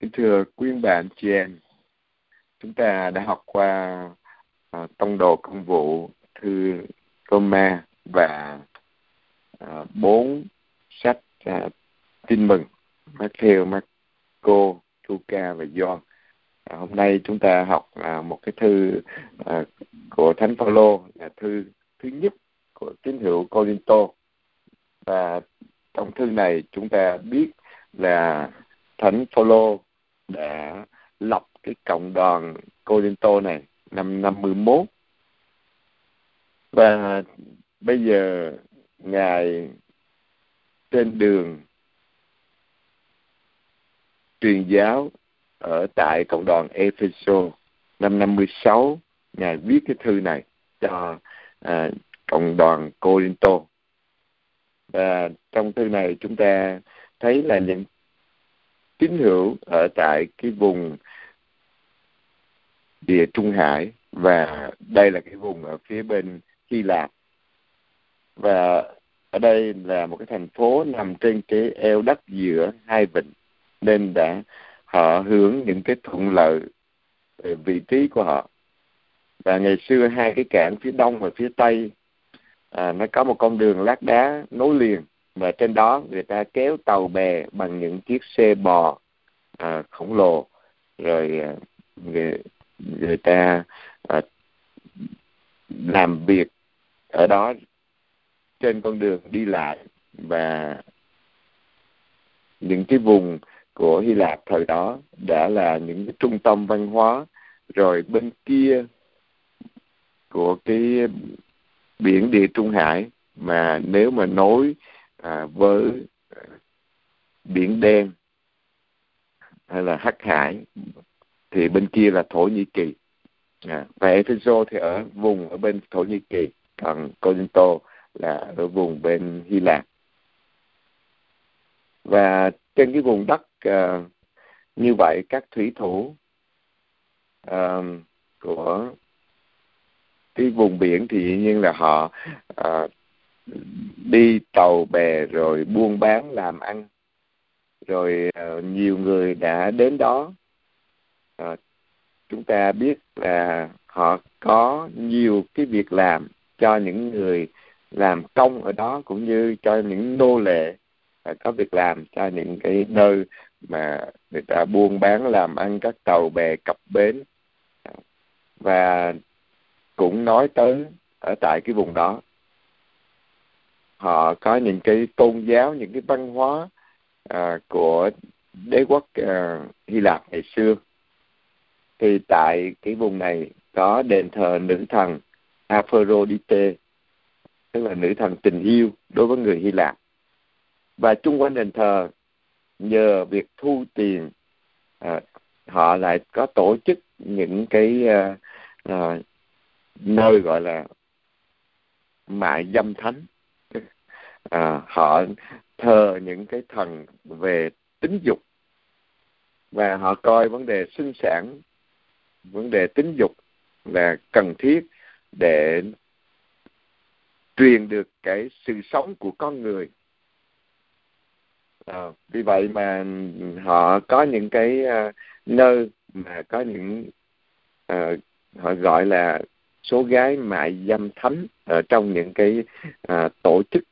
kính thưa quý bạn chị em. Chúng ta đã học qua à, tông đồ công vụ thư Roma và à, bốn sách à, tin mừng. Matthew, Marco, Luca và John. À, hôm nay chúng ta học à, một cái thư à, của Thánh Phaolô là thư thứ nhất của tín hữu Corinto. Và trong thư này chúng ta biết là Thánh Phaolô đã lập cái cộng đoàn Corinto này năm 51 và bây giờ ngài trên đường truyền giáo ở tại cộng đoàn Epheso năm 56 ngài viết cái thư này cho à, cộng đoàn Corinto. Và trong thư này chúng ta thấy là những tín hữu ở tại cái vùng địa Trung Hải và đây là cái vùng ở phía bên Hy Lạp. Và ở đây là một cái thành phố nằm trên cái eo đất giữa hai vịnh nên đã họ hưởng những cái thuận lợi về vị trí của họ. Và ngày xưa hai cái cảng phía đông và phía tây à, nó có một con đường lát đá nối liền và trên đó người ta kéo tàu bè bằng những chiếc xe bò à, khổng lồ. Rồi à, người người ta à, làm việc ở đó trên con đường đi lại. Và những cái vùng của Hy Lạp thời đó đã là những cái trung tâm văn hóa. Rồi bên kia của cái biển địa Trung Hải mà nếu mà nối à, với à, biển đen hay là hắc hải thì bên kia là thổ nhĩ kỳ. À, và Epheso thì ở vùng ở bên thổ nhĩ kỳ còn Corinto là ở vùng bên hy lạp. Và trên cái vùng đất à, như vậy các thủy thủ à, của cái vùng biển thì dĩ nhiên là họ à, đi tàu bè rồi buôn bán làm ăn. Rồi ờ, nhiều người đã đến đó. Ờ, chúng ta biết là họ có nhiều cái việc làm cho những người làm công ở đó cũng như cho những nô lệ ờ, có việc làm cho những cái nơi mà người ta buôn bán làm ăn, các tàu bè cập bến. Và cũng nói tới ở tại cái vùng đó họ có những cái tôn giáo những cái văn hóa à, của đế quốc à, Hy Lạp ngày xưa. Thì tại cái vùng này có đền thờ nữ thần Aphrodite tức là nữ thần tình yêu đối với người Hy Lạp. Và chung quanh đền thờ nhờ việc thu tiền à, họ lại có tổ chức những cái à, à, nơi gọi là mại dâm thánh à, họ thờ những cái thần về tính dục. Và họ coi vấn đề sinh sản vấn đề tính dục là cần thiết để truyền được cái sự sống của con người. À, vì vậy mà họ có những cái uh, nơi mà có những uh, họ gọi là số gái mại dâm thánh ở trong những cái uh, tổ chức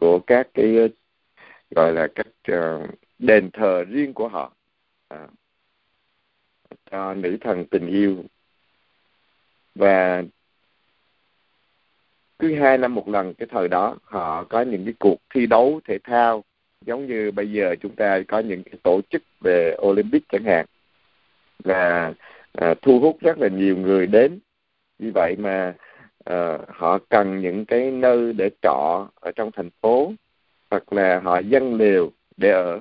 của các cái ờ, gọi là các ờ, đền thờ riêng của họ. À, cho nữ thần tình yêu. Và cứ hai năm một lần cái thời đó họ có những cái cuộc thi đấu thể thao giống như bây giờ chúng ta có những cái tổ chức về Olympic chẳng hạn. Và à, thu hút rất là nhiều người đến. Vì vậy mà Ờ, họ cần những cái nơi để trọ ở trong thành phố hoặc là họ dân liều để ở.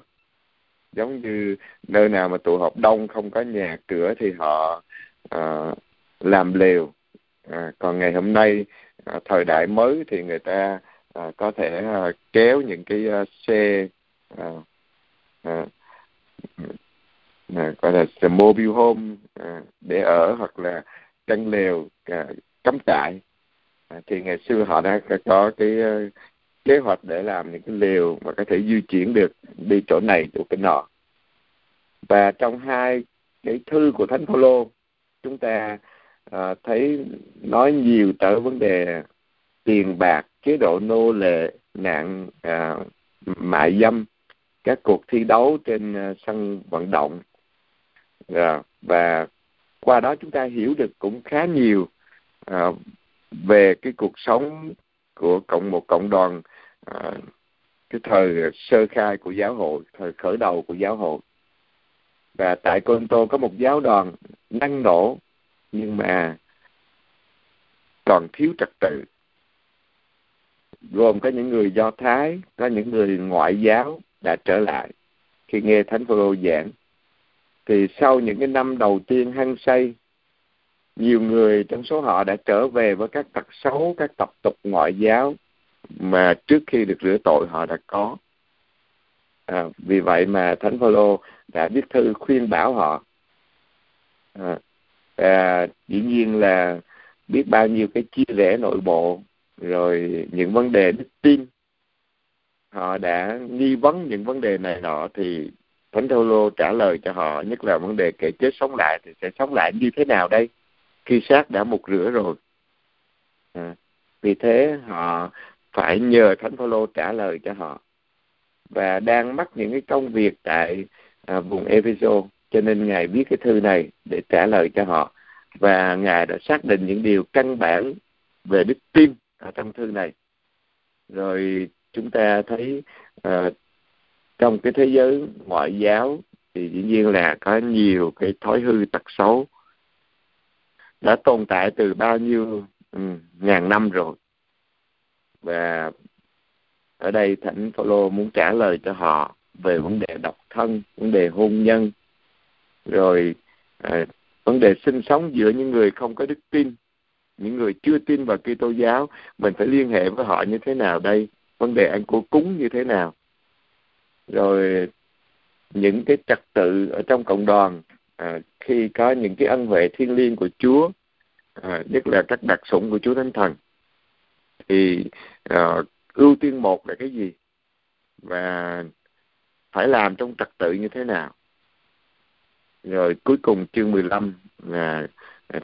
Giống như nơi nào mà tụ họp đông không có nhà cửa thì họ uh, làm liều. À, còn ngày hôm nay à, thời đại mới thì người ta à, có thể à, kéo những cái à, xe à, à, à, gọi là mobile home à, để ở hoặc là căn lều à, cắm trại. À, thì ngày xưa họ đã có cái ờ, kế hoạch để làm những cái lều mà có thể di chuyển được đi chỗ này chỗ cái nọ. Và trong hai cái thư của thánh phaolô chúng ta à, thấy nói nhiều tới vấn đề tiền bạc chế độ nô lệ nạn à, mại dâm các cuộc thi đấu trên à, sân vận động. À, và qua đó chúng ta hiểu được cũng khá nhiều à, về cái cuộc sống của cộng một cộng đoàn à, cái thời sơ khai của giáo hội thời khởi đầu của giáo hội. Và tại Conto có một giáo đoàn năng nổ nhưng mà còn thiếu trật tự. Gồm có những người do thái có những người ngoại giáo đã trở lại. Khi nghe thánh phaolô giảng thì sau những cái năm đầu tiên hăng say nhiều người trong số họ đã trở về với các tật xấu các tập tục ngoại giáo mà trước khi được rửa tội họ đã có. À, vì vậy mà thánh phaolô đã viết thư khuyên bảo họ. À, à, dĩ nhiên là biết bao nhiêu cái chia rẽ nội bộ rồi những vấn đề đức tin. Họ đã nghi vấn những vấn đề này nọ thì thánh phaolô trả lời cho họ nhất là vấn đề kể chết sống lại thì sẽ sống lại như thế nào đây? Khi xác đã mục rửa rồi. À, vì thế họ phải nhờ thánh phaolô trả lời cho họ. Và đang mắc những cái công việc tại à, vùng Epheso cho nên ngài viết cái thư này để trả lời cho họ. Và ngài đã xác định những điều căn bản về đức tin ở trong thư này. Rồi chúng ta thấy à, trong cái thế giới ngoại giáo thì dĩ nhiên là có nhiều cái thói hư tật xấu đã tồn tại từ bao nhiêu um, ngàn năm rồi. Và ở đây thánh Phaolô muốn trả lời cho họ về vấn đề độc thân vấn đề hôn nhân rồi à, vấn đề sinh sống giữa những người không có đức tin những người chưa tin vào Kitô giáo. Mình phải liên hệ với họ như thế nào đây? Vấn đề ăn của cúng như thế nào? Rồi những cái trật tự ở trong cộng đoàn à, khi có những cái ân huệ thiên liêng của Chúa à, nhất là các đặc sủng của Chúa Thánh Thần thì à, ưu tiên một là cái gì? Và phải làm trong trật tự như thế nào? Rồi cuối cùng chương 15 là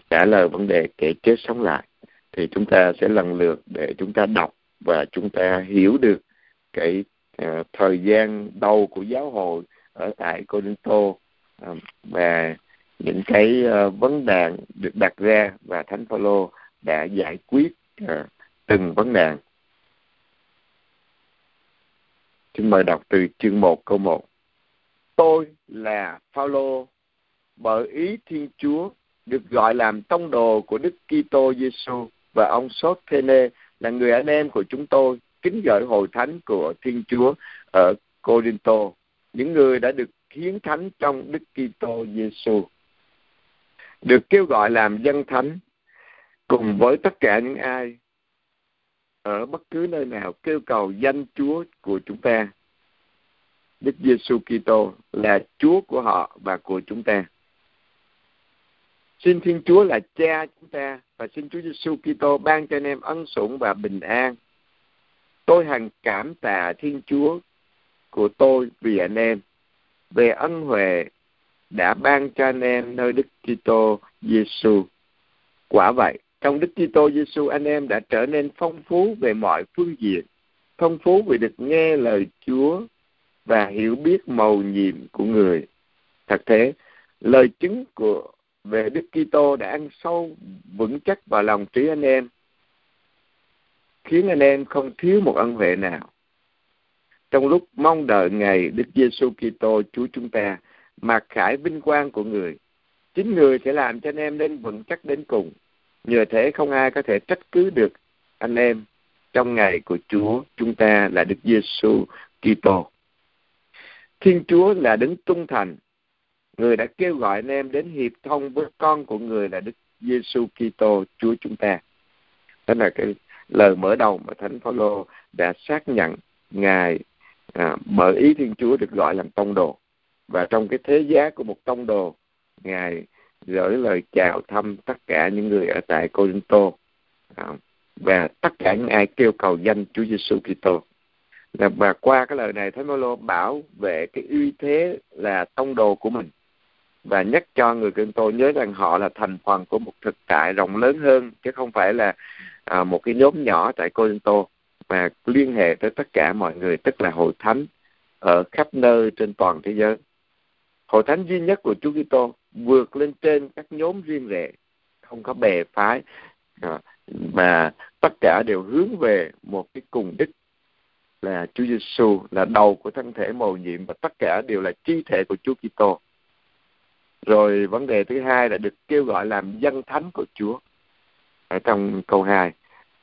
trả lời vấn đề kể chết sống lại. Thì chúng ta sẽ lần lượt để chúng ta đọc và chúng ta hiểu được cái uh, thời gian đầu của giáo hội ở tại Corinto. Ờ, và những cái ờ, vấn đề được đặt ra và Thánh Phaolô đã giải quyết ờ, từng vấn đề. Xin mời đọc từ chương 1 câu 1. Tôi là Phaolô bởi ý Thiên Chúa được gọi làm tông đồ của Đức Kitô Giêsu và ông Sotene là người anh em của chúng tôi kính gửi hội thánh của Thiên Chúa ở Corinto, những người đã được hiến thánh trong Đức Kitô Giêsu, được kêu gọi làm dân thánh cùng với tất cả những ai ở bất cứ nơi nào kêu cầu danh Chúa của chúng ta. Đức Giêsu Kitô là Chúa của họ và của chúng ta. Xin Thiên Chúa là Cha chúng ta và xin Chúa Giêsu Kitô ban cho anh em ân sủng và bình an. Tôi hằng cảm tạ Thiên Chúa của tôi vì anh em về ân huệ đã ban cho anh em nơi Đức Kitô Giêsu. Quả vậy, trong Đức Kitô Giêsu anh em đã trở nên phong phú về mọi phương diện, phong phú vì được nghe lời Chúa và hiểu biết mầu nhiệm của người. Thật thế, lời chứng của về Đức Kitô đã ăn sâu vững chắc vào lòng trí anh em, khiến anh em không thiếu một ân huệ nào. Trong lúc mong đợi ngày Đức Giêsu Kitô Chúa chúng ta, mặc khải vinh quang của người, chính người sẽ làm cho anh em nên vững chắc đến cùng. Nhờ thế không ai có thể trách cứ được anh em trong ngày của Chúa chúng ta là Đức Giêsu Kitô. Thiên Chúa là Đấng trung thành người đã kêu gọi anh em đến hiệp thông với con của người là Đức Giêsu Kitô Chúa chúng ta. Đó là cái lời mở đầu mà Thánh Phaolô đã xác nhận ngài à, bởi ý Thiên Chúa được gọi làm tông đồ. Và trong cái thế giá của một tông đồ ngài gửi lời chào thăm tất cả những người ở tại Corinto. À, và tất cả những ai kêu cầu danh Chúa Giêsu Kitô. Và qua cái lời này thánh Phaolô bảo vệ cái uy thế là tông đồ của mình. Và nhắc cho người Kinh Tô nhớ rằng họ là thành phần của một thực tại rộng lớn hơn chứ không phải là à, một cái nhóm nhỏ tại Corinto mà liên hệ tới tất cả mọi người tức là hội thánh ở khắp nơi trên toàn thế giới. Hội thánh duy nhất của Chúa Kitô vượt lên trên các nhóm riêng rẽ, không có bè phái à, mà tất cả đều hướng về một cái cùng đích là Chúa Giêsu là đầu của thân thể mầu nhiệm và tất cả đều là chi thể của Chúa Kitô. Rồi vấn đề thứ hai là được kêu gọi làm dân thánh của Chúa. Ở trong câu 2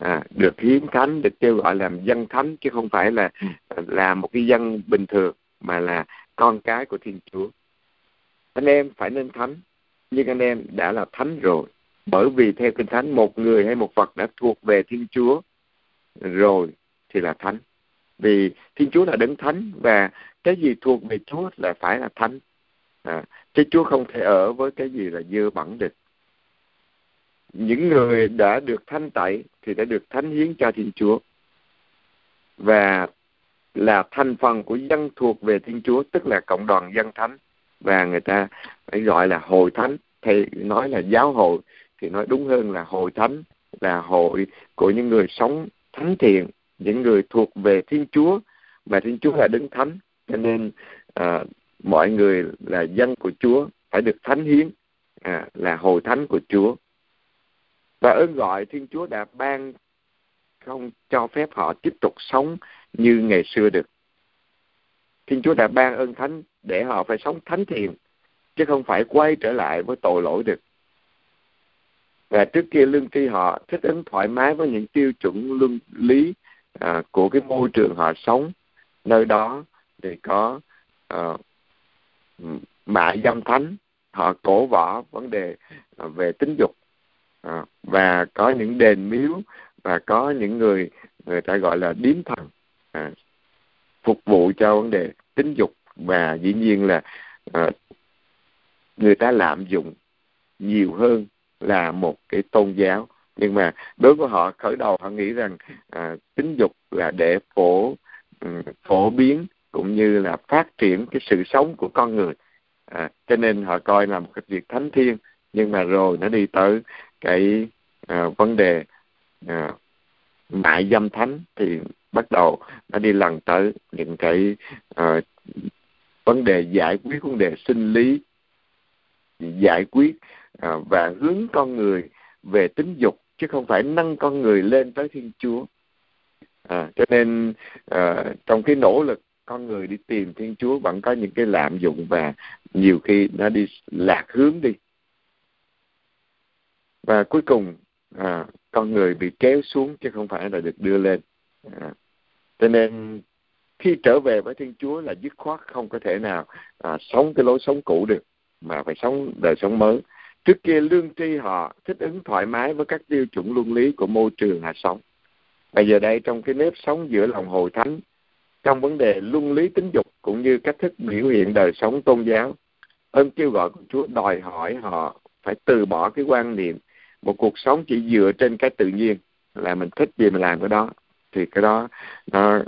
à, được hiến thánh được kêu gọi làm dân thánh chứ không phải là là một cái dân bình thường mà là con cái của Thiên Chúa. Anh em phải nên thánh nhưng anh em đã là thánh rồi. Bởi vì theo kinh thánh một người hay một vật đã thuộc về Thiên Chúa rồi thì là thánh. Vì Thiên Chúa là đấng thánh và cái gì thuộc về Chúa là phải là thánh. À, chứ Chúa không thể ở với cái gì là dơ bẩn được những người đã được thanh tẩy thì đã được thánh hiến cho Thiên Chúa. Và là thành phần của dân thuộc về Thiên Chúa tức là cộng đoàn dân thánh. Và người ta phải gọi là hội thánh. Thì nói là giáo hội thì nói đúng hơn là hội thánh là hội của những người sống thánh thiện những người thuộc về Thiên Chúa. Mà Thiên Chúa là đứng thánh cho nên à, mọi người là dân của Chúa phải được thánh hiến à, là hội thánh của Chúa và ơn gọi Thiên Chúa đã ban không cho phép họ tiếp tục sống như ngày xưa được. Thiên Chúa đã ban ơn thánh để họ phải sống thánh thiện, chứ không phải quay trở lại với tội lỗi được. Và trước kia lương tri họ thích ứng thoải mái với những tiêu chuẩn luân lý à, của cái môi trường họ sống. Nơi đó thì có à, mại dâm thánh, họ cổ võ vấn đề à, về tính dục à, và có những đền miếu và có những người người ta gọi là điếm thần à, phục vụ cho vấn đề tính dục. Và dĩ nhiên là à, người ta lạm dụng nhiều hơn là một cái tôn giáo. Nhưng mà đối với họ khởi đầu họ nghĩ rằng à, tính dục là để phổ ừ, phổ biến cũng như là phát triển cái sự sống của con người. À, cho nên họ coi là một cái việc thánh thiêng. Nhưng mà rồi nó đi tới cái uh, vấn đề uh, mại dâm thánh thì bắt đầu nó đi lần tới những cái uh, vấn đề giải quyết vấn đề sinh lý giải quyết uh, và hướng con người về tính dục chứ không phải nâng con người lên tới thiên chúa. À, cho nên à, trong cái nỗ lực con người đi tìm thiên chúa vẫn có những cái lạm dụng và nhiều khi nó đi lạc hướng đi và cuối cùng à, con người bị kéo xuống chứ không phải là được đưa lên. À, cho nên khi trở về với thiên chúa là dứt khoát không có thể nào à, sống cái lối sống cũ được mà phải sống đời sống mới. Trước kia lương tri họ thích ứng thoải mái với các tiêu chuẩn luân lý của môi trường họ sống. Bây giờ đây trong cái nếp sống giữa lòng hội thánh trong vấn đề luân lý tính dục cũng như cách thức biểu hiện đời sống tôn giáo ơn kêu gọi của Chúa đòi hỏi họ phải từ bỏ cái quan niệm một cuộc sống chỉ dựa trên cái tự nhiên là mình thích gì mình làm cái đó. Thì cái đó nó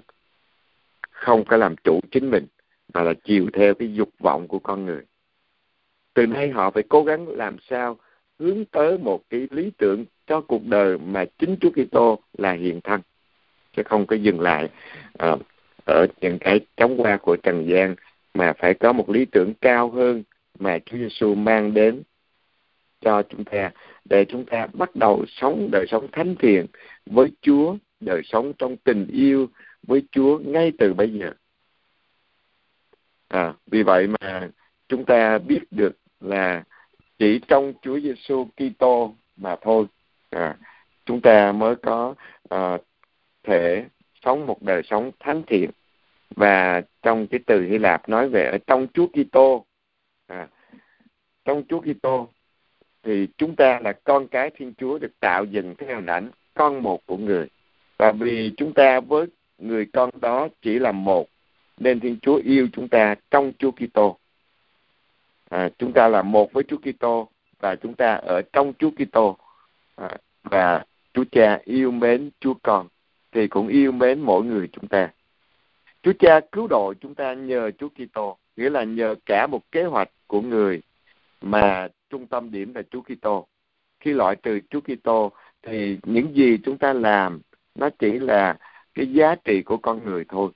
không có làm chủ chính mình mà là chiều theo cái dục vọng của con người. Từ nay họ phải cố gắng làm sao hướng tới một cái lý tưởng cho cuộc đời mà chính Chúa Kitô là hiện thân chứ không có dừng lại uh, ở những cái chóng qua của trần gian mà phải có một lý tưởng cao hơn mà Chúa Giêsu mang đến cho chúng ta để chúng ta bắt đầu sống đời sống thánh thiện với Chúa, đời sống trong tình yêu với Chúa ngay từ bây giờ. À, vì vậy mà chúng ta biết được là chỉ trong Chúa Giêsu Kitô mà thôi, à, chúng ta mới có à, thể sống một đời sống thánh thiện. Và trong cái từ Hy Lạp nói về ở trong Chúa Kitô. À, trong Chúa Kitô thì chúng ta là con cái Thiên Chúa được tạo dựng theo hình ảnh con một của người. Và vì chúng ta với người con đó chỉ là một, nên Thiên Chúa yêu chúng ta trong Chúa Kitô. À, chúng ta là một với Chúa Kitô và chúng ta ở trong Chúa Kitô à, và Chúa Cha yêu mến Chúa Con thì cũng yêu mến mỗi người chúng ta. Chúa Cha cứu độ chúng ta nhờ Chúa Kitô, nghĩa là nhờ cả một kế hoạch của người mà trung tâm điểm là Chúa Kitô. Khi loại trừ Chúa Kitô thì những gì chúng ta làm nó chỉ là cái giá trị của con người thôi.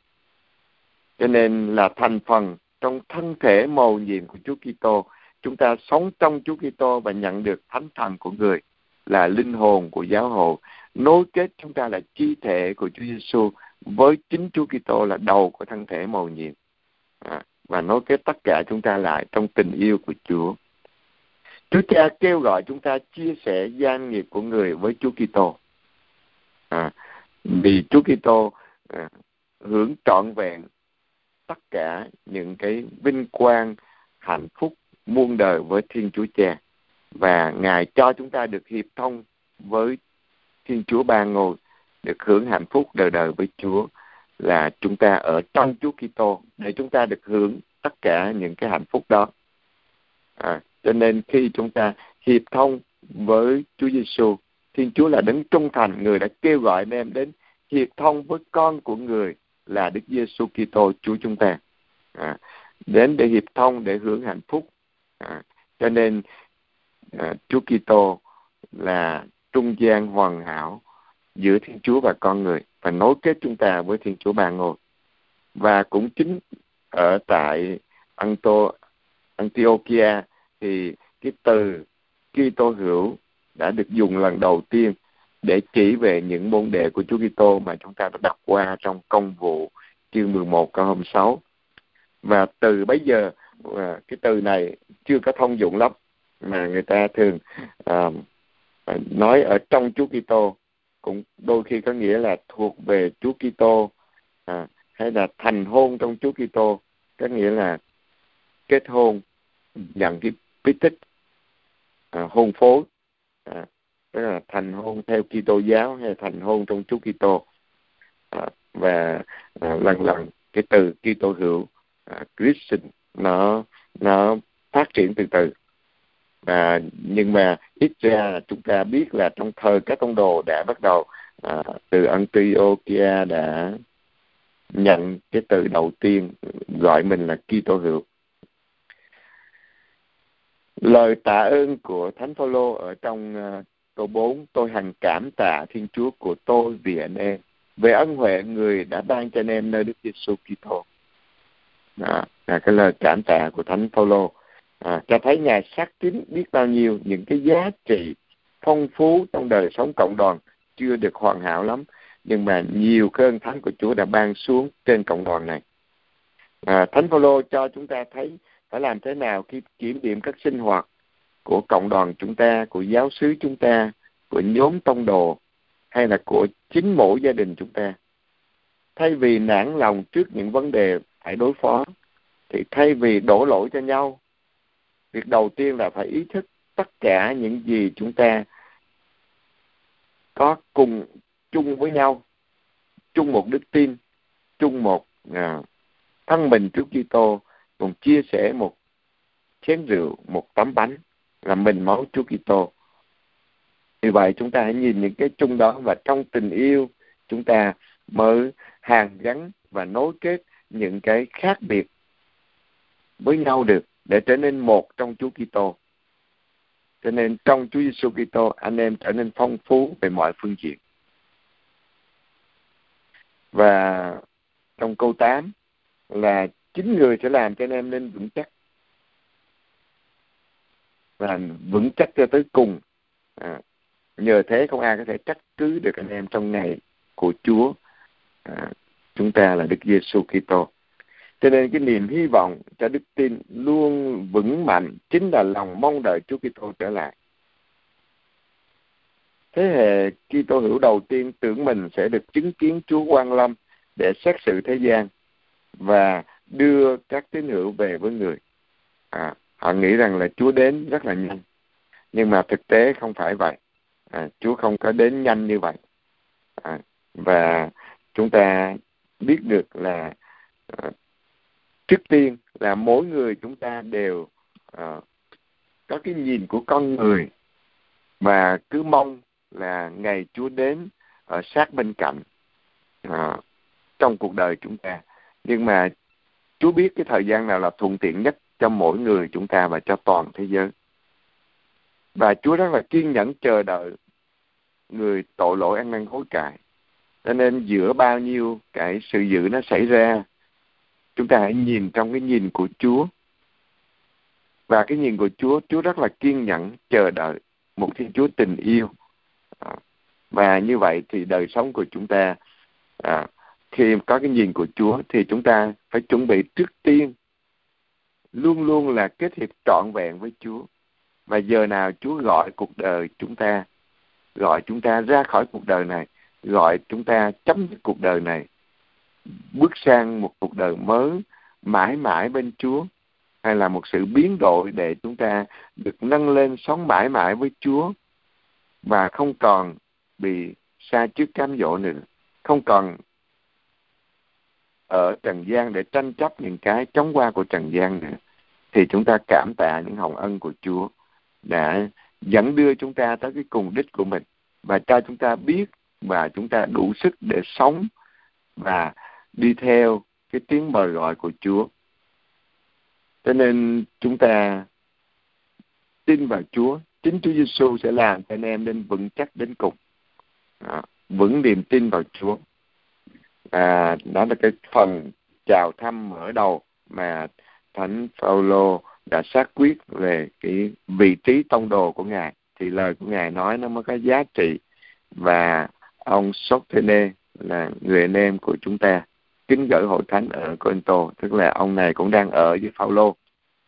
Cho nên là thành phần trong thân thể mầu nhiệm của Chúa Kitô, chúng ta sống trong Chúa Kitô và nhận được thánh thần của người là linh hồn của giáo hội, nối kết chúng ta là chi thể của Chúa Giêsu với chính Chúa Kitô là đầu của thân thể mầu nhiệm à, và nối kết tất cả chúng ta lại trong tình yêu của Chúa. Chúa Cha kêu gọi chúng ta chia sẻ gian nghiệp của người với Chúa Kitô. À, vì Chúa Kitô à, hưởng trọn vẹn tất cả những cái vinh quang, hạnh phúc muôn đời với Thiên Chúa Cha và Ngài cho chúng ta được hiệp thông với Thiên Chúa Ba Ngôi, được hưởng hạnh phúc đời đời với Chúa là chúng ta ở trong Chúa Kitô để chúng ta được hưởng tất cả những cái hạnh phúc đó. À, cho nên khi chúng ta hiệp thông với Chúa Giêsu, Thiên Chúa là đấng trung thành, người đã kêu gọi anh em đến hiệp thông với con của người là Đức Giêsu Kitô Chúa chúng ta. À, đến để hiệp thông để hưởng hạnh phúc. À, cho nên à, Chúa Kitô là trung gian hoàn hảo giữa Thiên Chúa và con người và nối kết chúng ta với Thiên Chúa Ba Ngôi. Và cũng chính ở tại Anto, Antiochia thì cái từ Kitô hữu đã được dùng lần đầu tiên để chỉ về những môn đệ của Chúa Kitô mà chúng ta đã đọc qua trong công vụ chương 11 câu hôm 6. Và từ bấy giờ à, cái từ này chưa có thông dụng lắm mà người ta thường uh, nói ở trong Chúa Kitô cũng đôi khi có nghĩa là thuộc về Chúa Kitô à, hay là thành hôn trong Chúa Kitô có nghĩa là kết hôn nhận cái bí tích à, hôn phối à, tức là thành hôn theo Kitô giáo hay thành hôn trong Chúa Kitô. À, và à, lần lần cái từ Kitô hữu à, Christian nó nó phát triển từ từ. Và nhưng mà ít ra chúng ta biết là trong thời các tông đồ đã bắt đầu à, từ Antiochia đã nhận cái từ đầu tiên gọi mình là Kitô hữu lời tạ ơn của thánh phaolô ở trong uh, câu 4 tôi hằng cảm tạ thiên chúa của tôi vì anh em về ân huệ người đã ban cho anh em nơi đức giêsu kitô đó là cái lời cảm tạ của thánh phaolô à, cho thấy ngài xác tín biết bao nhiêu những cái giá trị phong phú trong đời sống cộng đoàn chưa được hoàn hảo lắm nhưng mà nhiều cơn thánh của Chúa đã ban xuống trên cộng đoàn này. À, thánh Phaolô cho chúng ta thấy phải làm thế nào khi kiểm điểm các sinh hoạt của cộng đoàn chúng ta, của giáo xứ chúng ta, của nhóm tông đồ hay là của chính mỗi gia đình chúng ta. Thay vì nản lòng trước những vấn đề phải đối phó, thì thay vì đổ lỗi cho nhau, việc đầu tiên là phải ý thức tất cả những gì chúng ta có cùng chung với nhau, chung một đức tin, chung một à, thân mình trước Kitô cùng chia sẻ một chén rượu, một tấm bánh là mình máu Chúa Kitô. Vì vậy chúng ta hãy nhìn những cái chung đó và trong tình yêu chúng ta mới hàn gắn và nối kết những cái khác biệt với nhau được để trở nên một trong Chúa Kitô. Cho nên trong Chúa Giêsu Kitô anh em trở nên phong phú về mọi phương diện. Và trong câu 8 là chính người sẽ làm cho anh em nên vững chắc. Và vững chắc cho tới cùng. À, nhờ thế không ai có thể trách cứ được anh em trong ngày của Chúa. À, chúng ta là Đức Giêsu Kitô. Cho nên cái niềm hy vọng cho đức tin luôn vững mạnh chính là lòng mong đợi Chúa Kitô trở lại. Thế hệ Kitô hữu đầu tiên tưởng mình sẽ được chứng kiến Chúa quan lâm để xét xử thế gian và đưa các tín hữu về với người. À, họ nghĩ rằng là Chúa đến rất là nhanh. Nhưng mà thực tế không phải vậy. À, Chúa không có đến nhanh như vậy. À, và chúng ta biết được là à, trước tiên là mỗi người chúng ta đều à, có cái nhìn của con người. Và cứ mong là ngày Chúa đến ở sát bên cạnh à, trong cuộc đời chúng ta. Nhưng mà Chúa biết cái thời gian nào là thuận tiện nhất cho mỗi người chúng ta và cho toàn thế giới. Và Chúa rất là kiên nhẫn chờ đợi người tội lỗi ăn năn hối cải. Cho nên giữa bao nhiêu cái sự dữ nó xảy ra, chúng ta hãy nhìn trong cái nhìn của Chúa. Và cái nhìn của Chúa, Chúa rất là kiên nhẫn chờ đợi một Thiên Chúa tình yêu. À, và như vậy thì đời sống của chúng ta à, khi có cái nhìn của Chúa thì chúng ta phải chuẩn bị trước tiên luôn luôn là kết hiệp trọn vẹn với Chúa. Và giờ nào Chúa gọi cuộc đời chúng ta, gọi chúng ta ra khỏi cuộc đời này, gọi chúng ta chấm dứt cuộc đời này, bước sang một cuộc đời mới mãi mãi bên Chúa, hay là một sự biến đổi để chúng ta được nâng lên sống mãi mãi với Chúa và không còn bị xa trước cám dỗ nữa, không còn ở trần gian để tranh chấp những cái chống qua của trần gian nữa thì chúng ta cảm tạ những hồng ân của Chúa đã dẫn đưa chúng ta tới cái cùng đích của mình và cho chúng ta biết và chúng ta đủ sức để sống và đi theo cái tiếng mời gọi của Chúa. Cho nên chúng ta tin vào Chúa, chính Chúa Giêsu sẽ làm cho anh em nên vững chắc đến cùng. Đó, vững niềm tin vào Chúa. À, đó là cái phần chào thăm mở đầu mà thánh Phaolô đã xác quyết về cái vị trí tông đồ của ngài. Thì lời của ngài nói nó mới có giá trị và ông Sotene là người anh em của chúng ta kính gửi hội thánh ở Corinto tức là ông này cũng đang ở với Phaolô.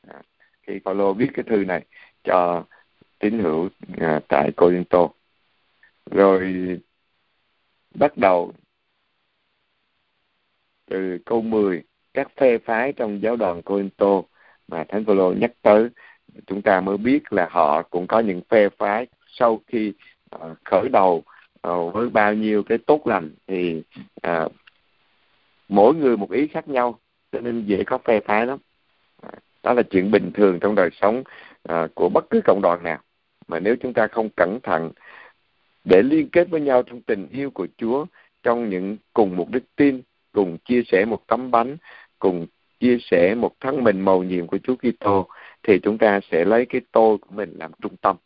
À, khi Phaolô viết cái thư này cho tín hữu à, tại Corinto. Rồi bắt đầu từ câu 10 các phe phái trong giáo đoàn Corinto mà Thánh Phaolô nhắc tới. Chúng ta mới biết là họ cũng có những phe phái sau khi uh, khởi đầu uh, với bao nhiêu cái tốt lành thì uh, mỗi người một ý khác nhau cho nên dễ có phe phái lắm. Đó là chuyện bình thường trong đời sống uh, của bất cứ cộng đoàn nào. Mà nếu chúng ta không cẩn thận để liên kết với nhau trong tình yêu của Chúa trong những cùng một đức tin cùng chia sẻ một tấm bánh cùng chia sẻ một thân mình màu nhiệm của Chúa Kitô thì chúng ta sẽ lấy cái tôi của mình làm trung tâm.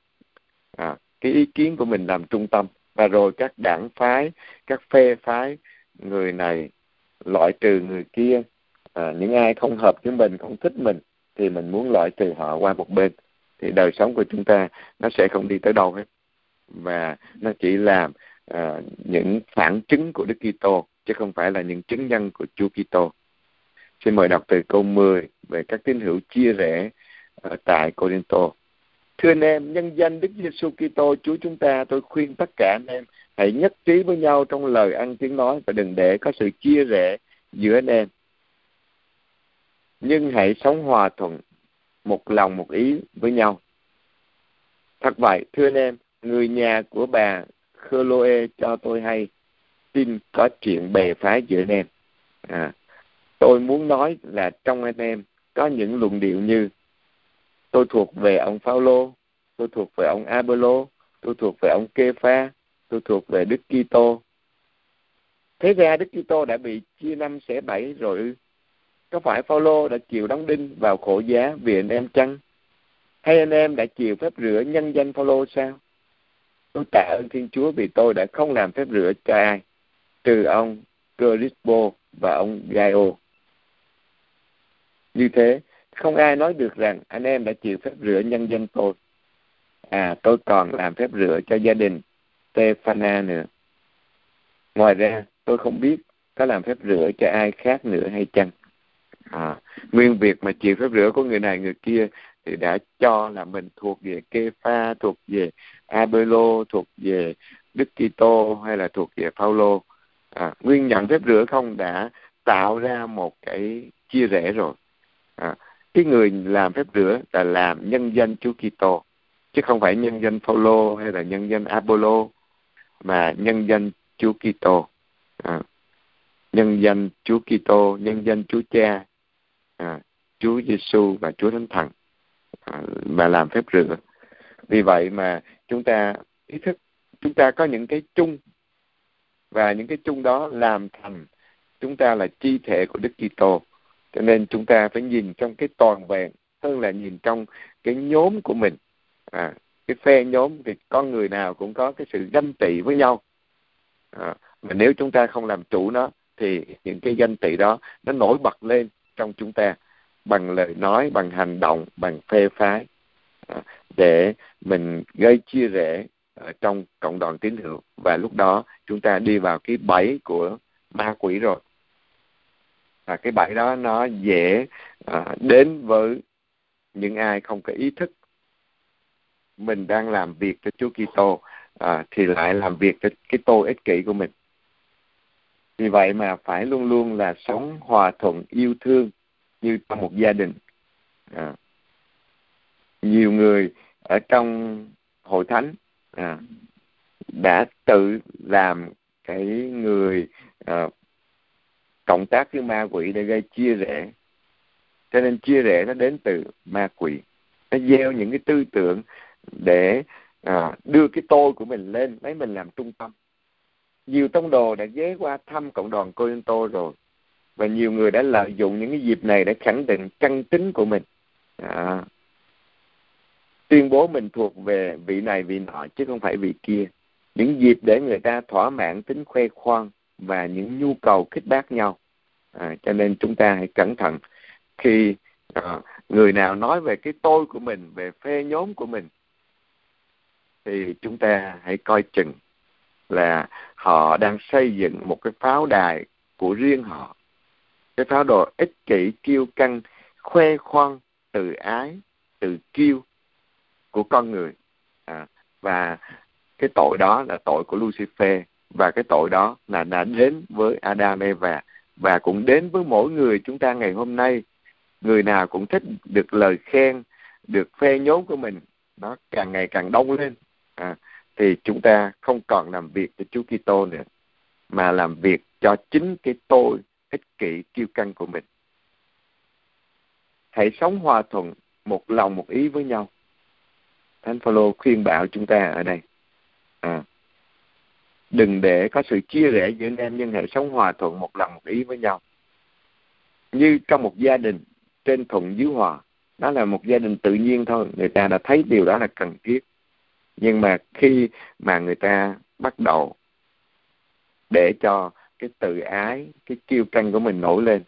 À, cái ý kiến của mình làm trung tâm. Và rồi các đảng phái các phe phái người này loại trừ người kia. À, những ai không hợp với mình không thích mình thì mình muốn loại trừ họ qua một bên. Thì đời sống của chúng ta nó sẽ không đi tới đâu hết. Và nó chỉ làm à, những phản chứng của Đức Kitô chứ không phải là những chứng nhân của Chúa Kitô. Xin mời đọc từ câu 10 về các tín hữu chia rẽ ở tại Corinto. Thưa anh em, nhân danh Đức Giêsu Kitô Chúa chúng ta, tôi khuyên tất cả anh em hãy nhất trí với nhau trong lời ăn tiếng nói và đừng để có sự chia rẽ giữa anh em. Nhưng hãy sống hòa thuận, một lòng một ý với nhau. Thật vậy, thưa anh em, người nhà của bà Khloe cho tôi hay tin có chuyện bè phái giữa anh em. À, tôi muốn nói là trong anh em có những luận điệu như tôi thuộc về ông Phaolô, tôi thuộc về ông Apollo, tôi thuộc về ông Kepha, tôi thuộc về Đức Kitô. Thế ra Đức Kitô đã bị chia năm xẻ bảy rồi ư? Có phải Phaolô đã chịu đóng đinh vào khổ giá vì anh em chăng? Hay anh em đã chịu phép rửa nhân danh Phaolô sao? Tôi tạ ơn Thiên Chúa vì tôi đã không làm phép rửa cho ai, trừ ông Crispo và ông Gaio. Như thế, không ai nói được rằng anh em đã chịu phép rửa nhân dân tôi. À, tôi còn làm phép rửa cho gia đình Stefana nữa. Ngoài ra, tôi không biết có làm phép rửa cho ai khác nữa hay chăng. À, nguyên việc mà chịu phép rửa của người này người kia thì đã cho là mình thuộc về Kepha, thuộc về Abelo, thuộc về Đức Kitô hay là thuộc về Paulo. À, nguyên nhận phép rửa không đã tạo ra một cái chia rẽ rồi. À, cái người làm phép rửa là làm nhân danh Chúa Kitô chứ không phải nhân danh Phaolô hay là nhân danh Apollo mà nhân danh Chúa Kitô à, nhân danh Chúa Kitô nhân danh Chúa Cha à, Chúa Giêsu và Chúa Thánh Thần à, mà làm phép rửa vì vậy mà chúng ta ý thức chúng ta có những cái chung và những cái chung đó làm thành chúng ta là chi thể của Đức Kitô. Cho nên chúng ta phải nhìn trong cái toàn vẹn hơn là nhìn trong cái nhóm của mình. À, cái phe nhóm thì con người nào cũng có cái sự ganh tị với nhau. À, mà nếu chúng ta không làm chủ nó thì những cái ganh tị đó nó nổi bật lên trong chúng ta bằng lời nói bằng hành động bằng phê phái à, để mình gây chia rẽ trong cộng đoàn tín hữu. Và lúc đó chúng ta đi vào cái bẫy của ma quỷ rồi. Và cái bẫy đó nó dễ à, đến với những ai không có ý thức. Mình đang làm việc cho Chúa Kitô à, thì lại làm việc cho cái tôi ích kỷ của mình. Vì vậy mà phải luôn luôn là sống hòa thuận yêu thương như trong một gia đình. À, nhiều người ở trong hội thánh à, đã tự làm cái người à, cộng tác với ma quỷ để gây chia rẽ. Cho nên chia rẽ nó đến từ ma quỷ. Nó gieo những cái tư tưởng để à, đưa cái tôi của mình lên lấy mình làm trung tâm. Nhiều tông đồ đã ghé qua thăm cộng đoàn Corinto rồi và nhiều người đã lợi dụng những cái dịp này để khẳng định căn tính của mình. À, tuyên bố mình thuộc về vị này vị nọ chứ không phải vị kia. Những dịp để người ta thỏa mãn tính khoe khoang và những nhu cầu khích bác nhau. À, cho nên chúng ta hãy cẩn thận. Khi à, người nào nói về cái tôi của mình về phe nhóm của mình thì chúng ta hãy coi chừng là họ đang xây dựng một cái pháo đài của riêng họ. Cái pháo đồ ích kỷ kiêu căng khoe khoang từ ái từ kiêu của con người. À, và cái tội đó là tội của Lucifer và cái tội đó là đã đến với Adam Eva và cũng đến với mỗi người chúng ta ngày hôm nay. Người nào cũng thích được lời khen được phê nhóm của mình nó càng ngày càng đông lên. À, thì chúng ta không còn làm việc cho Chúa Kitô nữa mà làm việc cho chính cái tôi ích kỷ kiêu căng của mình. Hãy sống hòa thuận một lòng một ý với nhau thánh phaolô khuyên bảo chúng ta ở đây. À, đừng để có sự chia rẽ giữa anh em nhưng hãy sống hòa thuận một lòng một ý với nhau. Như trong một gia đình trên thuận dưới hòa đó là một gia đình tự nhiên thôi. Người ta đã thấy điều đó là cần thiết. Nhưng mà khi mà người ta bắt đầu để cho cái tự ái cái kiêu căng của mình nổi lên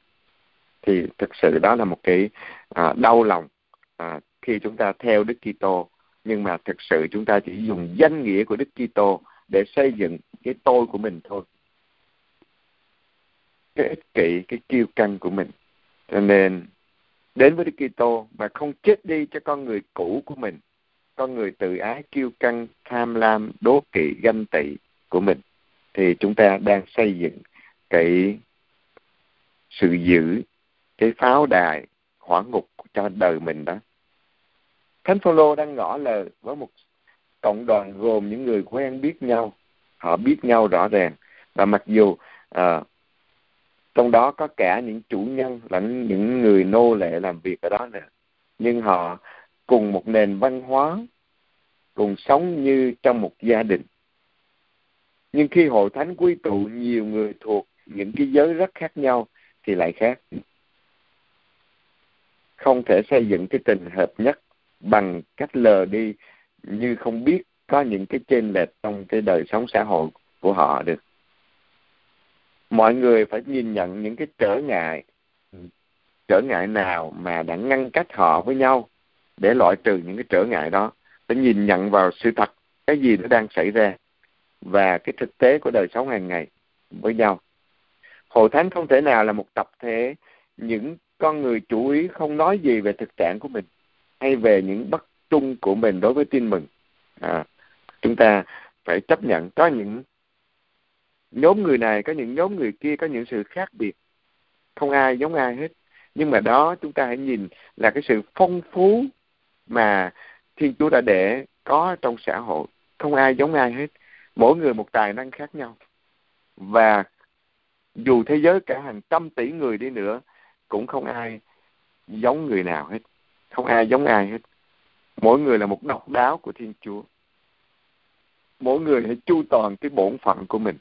thì thực sự đó là một cái à, đau lòng à, khi chúng ta theo Đức Kitô nhưng mà thực sự chúng ta chỉ dùng danh nghĩa của Đức Kitô để xây dựng cái tôi của mình thôi. Cái ích kỷ, cái kiêu căng của mình. Cho nên, đến với Đức Kitô mà không chết đi cho con người cũ của mình, con người tự ái, kiêu căng, tham lam, đố kỵ, ganh tị của mình, thì chúng ta đang xây dựng cái sự giữ, cái pháo đài, hỏa ngục cho đời mình đó thánh phaolô đang ngỏ lời với một cộng đoàn gồm những người quen biết nhau. Họ biết nhau rõ ràng. Và mặc dù à, trong đó có cả những chủ nhân lẫn những người nô lệ làm việc ở đó nè, nhưng họ cùng một nền văn hóa cùng sống như trong một gia đình. Nhưng khi hội thánh quy tụ nhiều người thuộc những cái giới rất khác nhau thì lại khác. Không thể xây dựng cái tình hợp nhất bằng cách lờ đi như không biết có những cái chênh lệch trong cái đời sống xã hội của họ được. Mọi người phải nhìn nhận những cái trở ngại trở ngại nào mà đã ngăn cách họ với nhau để loại trừ những cái trở ngại đó. Để nhìn nhận vào sự thật, cái gì nó đang xảy ra và cái thực tế của đời sống hàng ngày với nhau. Hội thánh không thể nào là một tập thể, những con người chủ ý không nói gì về thực trạng của mình hay về những bất trung của mình đối với tin mừng. À, chúng ta phải chấp nhận có những nhóm người này có những nhóm người kia có những sự khác biệt. Không ai giống ai hết. Nhưng mà đó chúng ta hãy nhìn là cái sự phong phú mà thiên chúa đã để có trong xã hội. Không ai giống ai hết. Mỗi người một tài năng khác nhau. Và dù thế giới cả hàng trăm tỷ người đi nữa cũng không ai giống người nào hết không ai giống ai hết. Mỗi người là một độc đáo của thiên chúa. Mỗi người hãy chu toàn cái bổn phận của mình.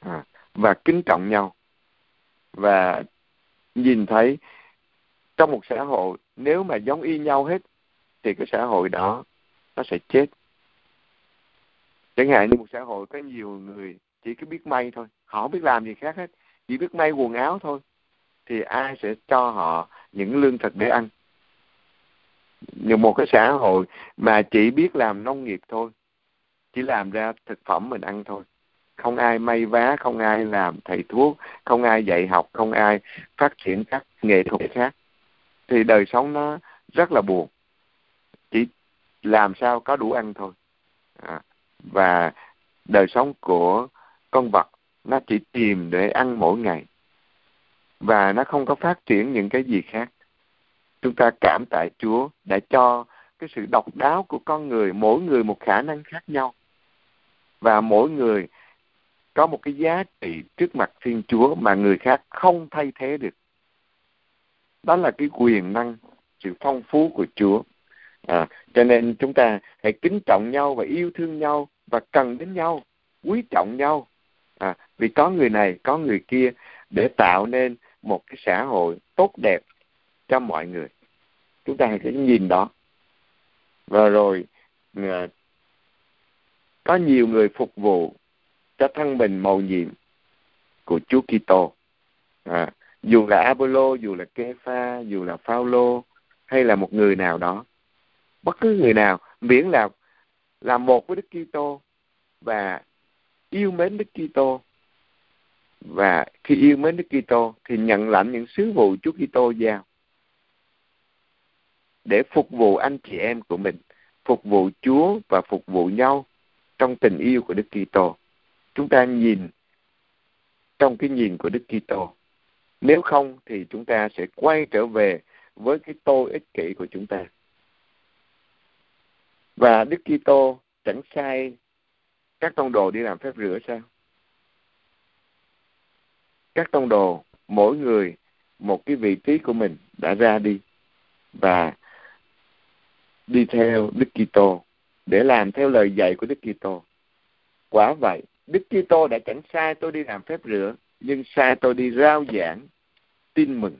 À, và kính trọng nhau. Và nhìn thấy trong một xã hội nếu mà giống y nhau hết thì cái xã hội đó nó sẽ chết. Chẳng hạn như một xã hội có nhiều người chỉ cứ biết may thôi họ không biết làm gì khác hết chỉ biết may quần áo thôi thì ai sẽ cho họ những lương thực để ăn? Một cái xã hội mà chỉ biết làm nông nghiệp thôi chỉ làm ra thực phẩm mình ăn thôi. Không ai may vá không ai làm thầy thuốc không ai dạy học không ai phát triển các nghệ thuật khác. Thì đời sống nó rất là buồn. Chỉ làm sao có đủ ăn thôi. À, và đời sống của con vật nó chỉ tìm để ăn mỗi ngày. Và nó không có phát triển những cái gì khác chúng ta cảm tạ Chúa đã cho cái sự độc đáo của con người mỗi người một khả năng khác nhau và mỗi người có một cái giá trị trước mặt Thiên Chúa mà người khác không thay thế được. Đó là cái quyền năng, sự phong phú của Chúa. À, cho nên chúng ta hãy kính trọng nhau và yêu thương nhau và cần đến nhau, quý trọng nhau. À, vì có người này, có người kia để tạo nên một cái xã hội tốt đẹp cho mọi người. Chúng ta hãy cái nhìn đó. Và rồi à, có nhiều người phục vụ cho thân mình màu nhiệm của Chúa Kitô. À, dù là Apollo, dù là Kefa, dù là Phaolô hay là một người nào đó, bất cứ người nào miễn là là một với Đức Kitô và yêu mến Đức Kitô và khi yêu mến Đức Kitô thì nhận lãnh những sứ vụ Chúa Kitô giao để phục vụ anh chị em của mình, phục vụ Chúa và phục vụ nhau trong tình yêu của Đức Kitô. Chúng ta nhìn trong cái nhìn của Đức Kitô. Nếu không thì chúng ta sẽ quay trở về với cái tôi ích kỷ của chúng ta. Và Đức Kitô chẳng sai các tông đồ đi làm phép rửa sao? Các tông đồ mỗi người một cái vị trí của mình đã ra đi và đi theo Đức Kitô để làm theo lời dạy của Đức Kitô. Quả vậy, Đức Kitô đã chẳng sai tôi đi làm phép rửa, nhưng sai tôi đi rao giảng tin mừng.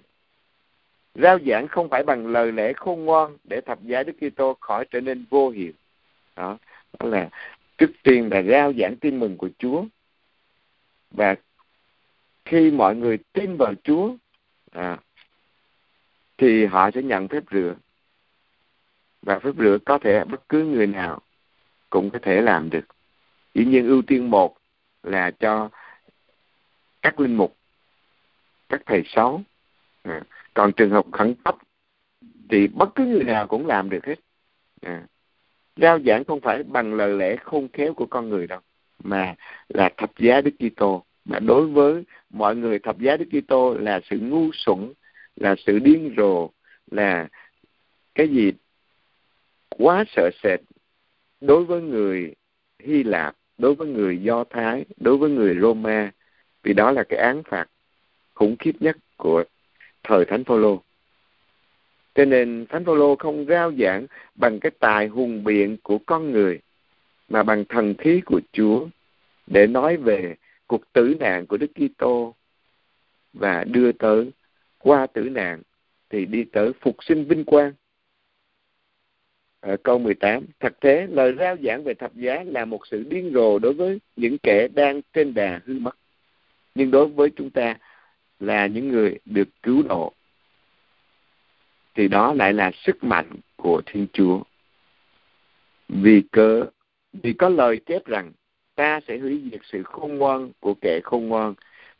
Rao giảng không phải bằng lời lẽ khôn ngoan để thập giá Đức Kitô khỏi trở nên vô hiệu. Đó, đó là trước tiên là rao giảng tin mừng của Chúa. Và khi mọi người tin vào Chúa à, thì họ sẽ nhận phép rửa và phép rửa có thể bất cứ người nào cũng có thể làm được. Dĩ nhiên ưu tiên một là cho các linh mục các thầy sáu à, còn trường hợp khẩn cấp thì bất cứ người nào cũng làm được hết. À, giao giảng không phải bằng lời lẽ khôn khéo của con người đâu mà là thập giá Đức Kitô. Mà đối với mọi người thập giá Đức Kitô là sự ngu xuẩn là sự điên rồ là cái gì quá sợ sệt đối với người Hy Lạp, đối với người Do Thái, đối với người Roma, vì đó là cái án phạt khủng khiếp nhất của thời Thánh Phaolô. Cho nên Thánh Phaolô không rao giảng bằng cái tài hùng biện của con người, mà bằng thần khí của Chúa để nói về cuộc tử nạn của Đức Kitô và đưa tới qua tử nạn thì đi tới phục sinh vinh quang à, câu 18 thật thế lời rao giảng về thập giá là một sự điên rồ đối với những kẻ đang trên đà hư mất nhưng đối với chúng ta là những người được cứu độ thì đó lại là sức mạnh của Thiên Chúa. Vì cớ vì có lời chép rằng ta sẽ hủy diệt sự khôn ngoan của kẻ khôn ngoan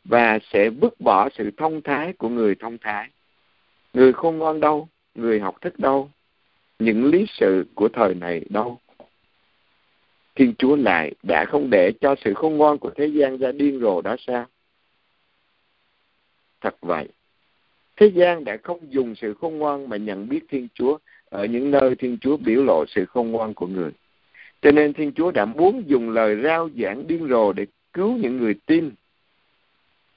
và sẽ vứt bỏ sự thông thái của người thông thái. Người khôn ngoan đâu? Người học thức đâu? Những lý sự của thời này đâu. Thiên Chúa lại đã không để cho sự khôn ngoan của thế gian ra điên rồ đó sao? Thật vậy. Thế gian đã không dùng sự khôn ngoan mà nhận biết Thiên Chúa ở những nơi Thiên Chúa biểu lộ sự khôn ngoan của người. Cho nên Thiên Chúa đã muốn dùng lời rao giảng điên rồ để cứu những người tin.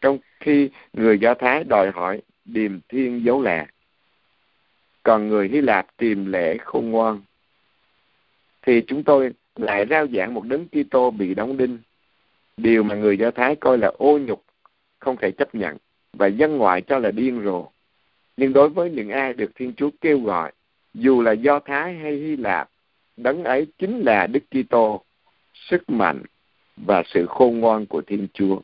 Trong khi người Do Thái đòi hỏi điềm thiên dấu lạ còn người Hy Lạp tìm lễ khôn ngoan. Thì chúng tôi lại rao giảng một đấng Kitô bị đóng đinh. Điều mà người Do Thái coi là ô nhục, không thể chấp nhận, và dân ngoại cho là điên rồ. Nhưng đối với những ai được thiên chúa kêu gọi, dù là do thái hay hy lạp, đấng ấy chính là đức kitô, sức mạnh và sự khôn ngoan của thiên chúa.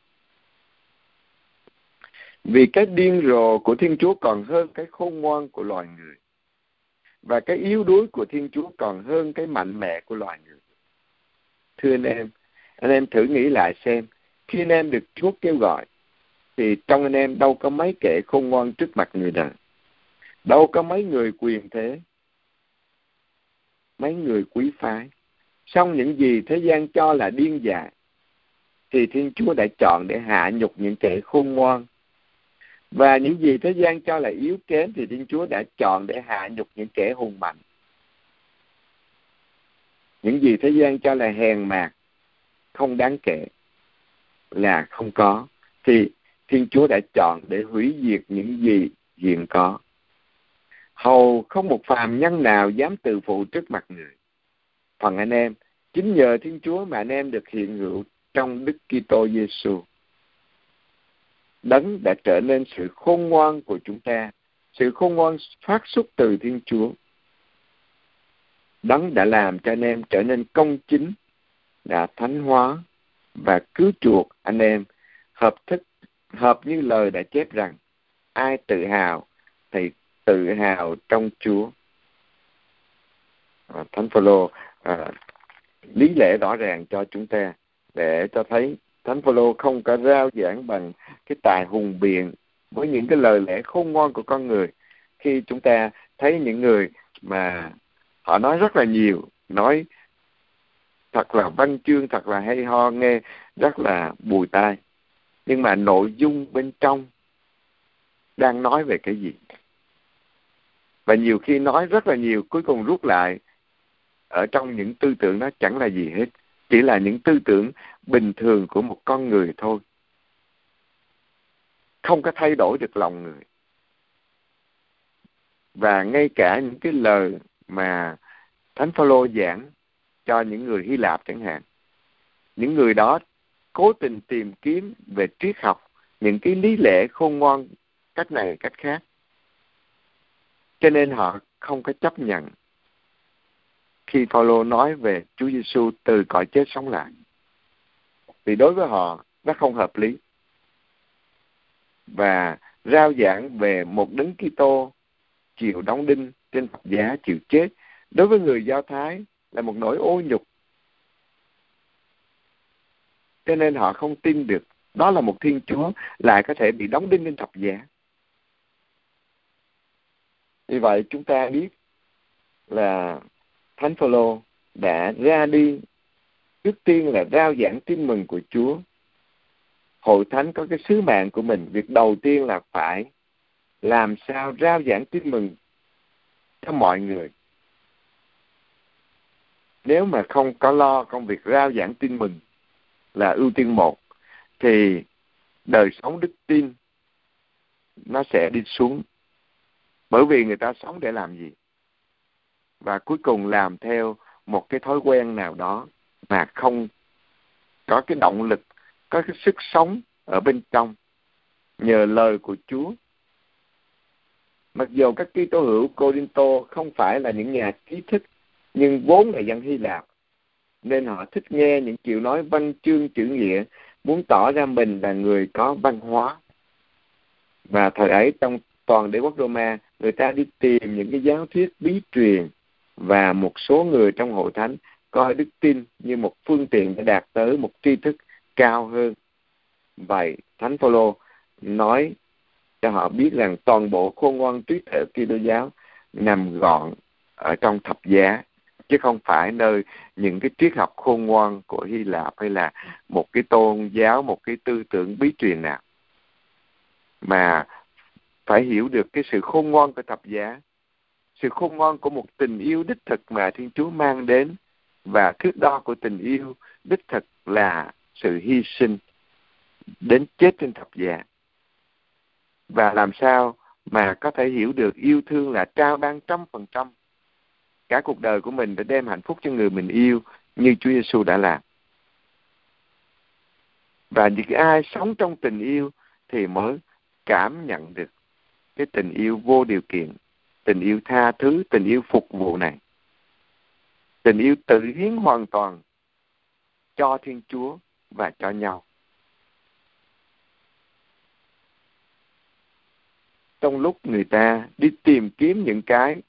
Vì cái điên rồ của thiên chúa còn hơn cái khôn ngoan của loài người và cái yếu đuối của thiên chúa còn hơn cái mạnh mẽ của loài người. Thưa anh em anh em thử nghĩ lại xem, khi anh em được chúa kêu gọi, thì trong anh em đâu có mấy kẻ khôn ngoan trước mặt người đời đâu có mấy người quyền thế? Mấy người quý phái? Xong những gì thế gian cho là điên dại, thì thiên chúa đã chọn để hạ nhục những kẻ khôn ngoan và những gì thế gian cho là yếu kém thì thiên chúa đã chọn để hạ nhục những kẻ hùng mạnh. Những gì thế gian cho là hèn mạt, không đáng kể, là không có. Thì thiên chúa đã chọn để hủy diệt những gì hiện có. Hầu không một phàm nhân nào dám từ phụ trước mặt người. Phần anh em, chính nhờ thiên chúa mà anh em được hiện hữu trong đức kitô giêsu đấng đã trở nên sự khôn ngoan của chúng ta sự khôn ngoan phát xuất từ thiên chúa đấng đã làm cho anh em trở nên công chính đã thánh hóa và cứu chuộc anh em hợp thức hợp như lời đã chép rằng ai tự hào thì tự hào trong Chúa. À, Thánh Phaolô à, lý lẽ rõ ràng cho chúng ta để cho thấy Thánh Phaolô không có rao giảng bằng cái tài hùng biện với những cái lời lẽ khôn ngoan của con người. Khi chúng ta thấy những người mà họ nói rất là nhiều, nói thật là văn chương, thật là hay ho, nghe rất là bùi tai, nhưng mà nội dung bên trong đang nói về cái gì? Và nhiều khi nói rất là nhiều, cuối cùng rút lại ở trong những tư tưởng đó chẳng là gì hết chỉ là những tư tưởng bình thường của một con người thôi. Không có thay đổi được lòng người. Và ngay cả những cái lời mà thánh phaolô giảng cho những người hy lạp chẳng hạn, những người đó cố tình tìm kiếm về triết học những cái lý lẽ khôn ngoan cách này cách khác. Cho nên họ không có chấp nhận khi Phaolô nói về Chúa Giêsu từ cõi chết sống lại. Vì đối với họ nó không hợp lý. Và rao giảng về một đấng Kitô chịu đóng đinh trên thập giá chịu chết, đối với người Do Thái là một nỗi ô nhục. Cho nên họ không tin được đó là một Thiên Chúa lại có thể bị đóng đinh trên thập giá. Vì vậy chúng ta biết là Thánh Phaolô đã ra đi trước tiên là rao giảng tin mừng của Chúa. Hội thánh có cái sứ mạng của mình, việc đầu tiên là phải làm sao rao giảng tin mừng cho mọi người. Nếu mà không có lo công việc rao giảng tin mừng là ưu tiên một, thì đời sống đức tin nó sẽ đi xuống bởi vì người ta sống để làm gì và cuối cùng làm theo một cái thói quen nào đó mà không có cái động lực, có cái sức sống ở bên trong. Nhờ lời của Chúa. Mặc dù các ký tố hữu Corinto không phải là những nhà trí thức, nhưng vốn là dân Hy Lạp, nên họ thích nghe những kiểu nói văn chương chữ nghĩa, muốn tỏ ra mình là người có văn hóa. Và thời ấy trong toàn đế quốc Roma, người ta đi tìm những cái giáo thuyết bí truyền và một số người trong hội thánh coi đức tin như một phương tiện để đạt tới một tri thức cao hơn. Vậy thánh phaolô nói cho họ biết rằng toàn bộ khôn ngoan trí tuệ Kitô giáo nằm gọn ở trong thập giá, chứ không phải nơi những cái triết học khôn ngoan của Hy Lạp hay là một cái tôn giáo, một cái tư tưởng bí truyền nào. Mà phải hiểu được cái sự khôn ngoan của thập giá sự khôn ngoan của một tình yêu đích thực mà thiên chúa mang đến và thước đo của tình yêu đích thực là sự hy sinh đến chết trên thập giá. Và làm sao mà có thể hiểu được yêu thương là trao ban trăm phần trăm. Cả cuộc đời của mình để đem hạnh phúc cho người mình yêu như Chúa Giêsu đã làm. Và những ai sống trong tình yêu thì mới cảm nhận được cái tình yêu vô điều kiện tình yêu tha thứ, tình yêu phục vụ này. Tình yêu tự hiến hoàn toàn cho thiên chúa và cho nhau. Trong lúc người ta đi tìm kiếm những cái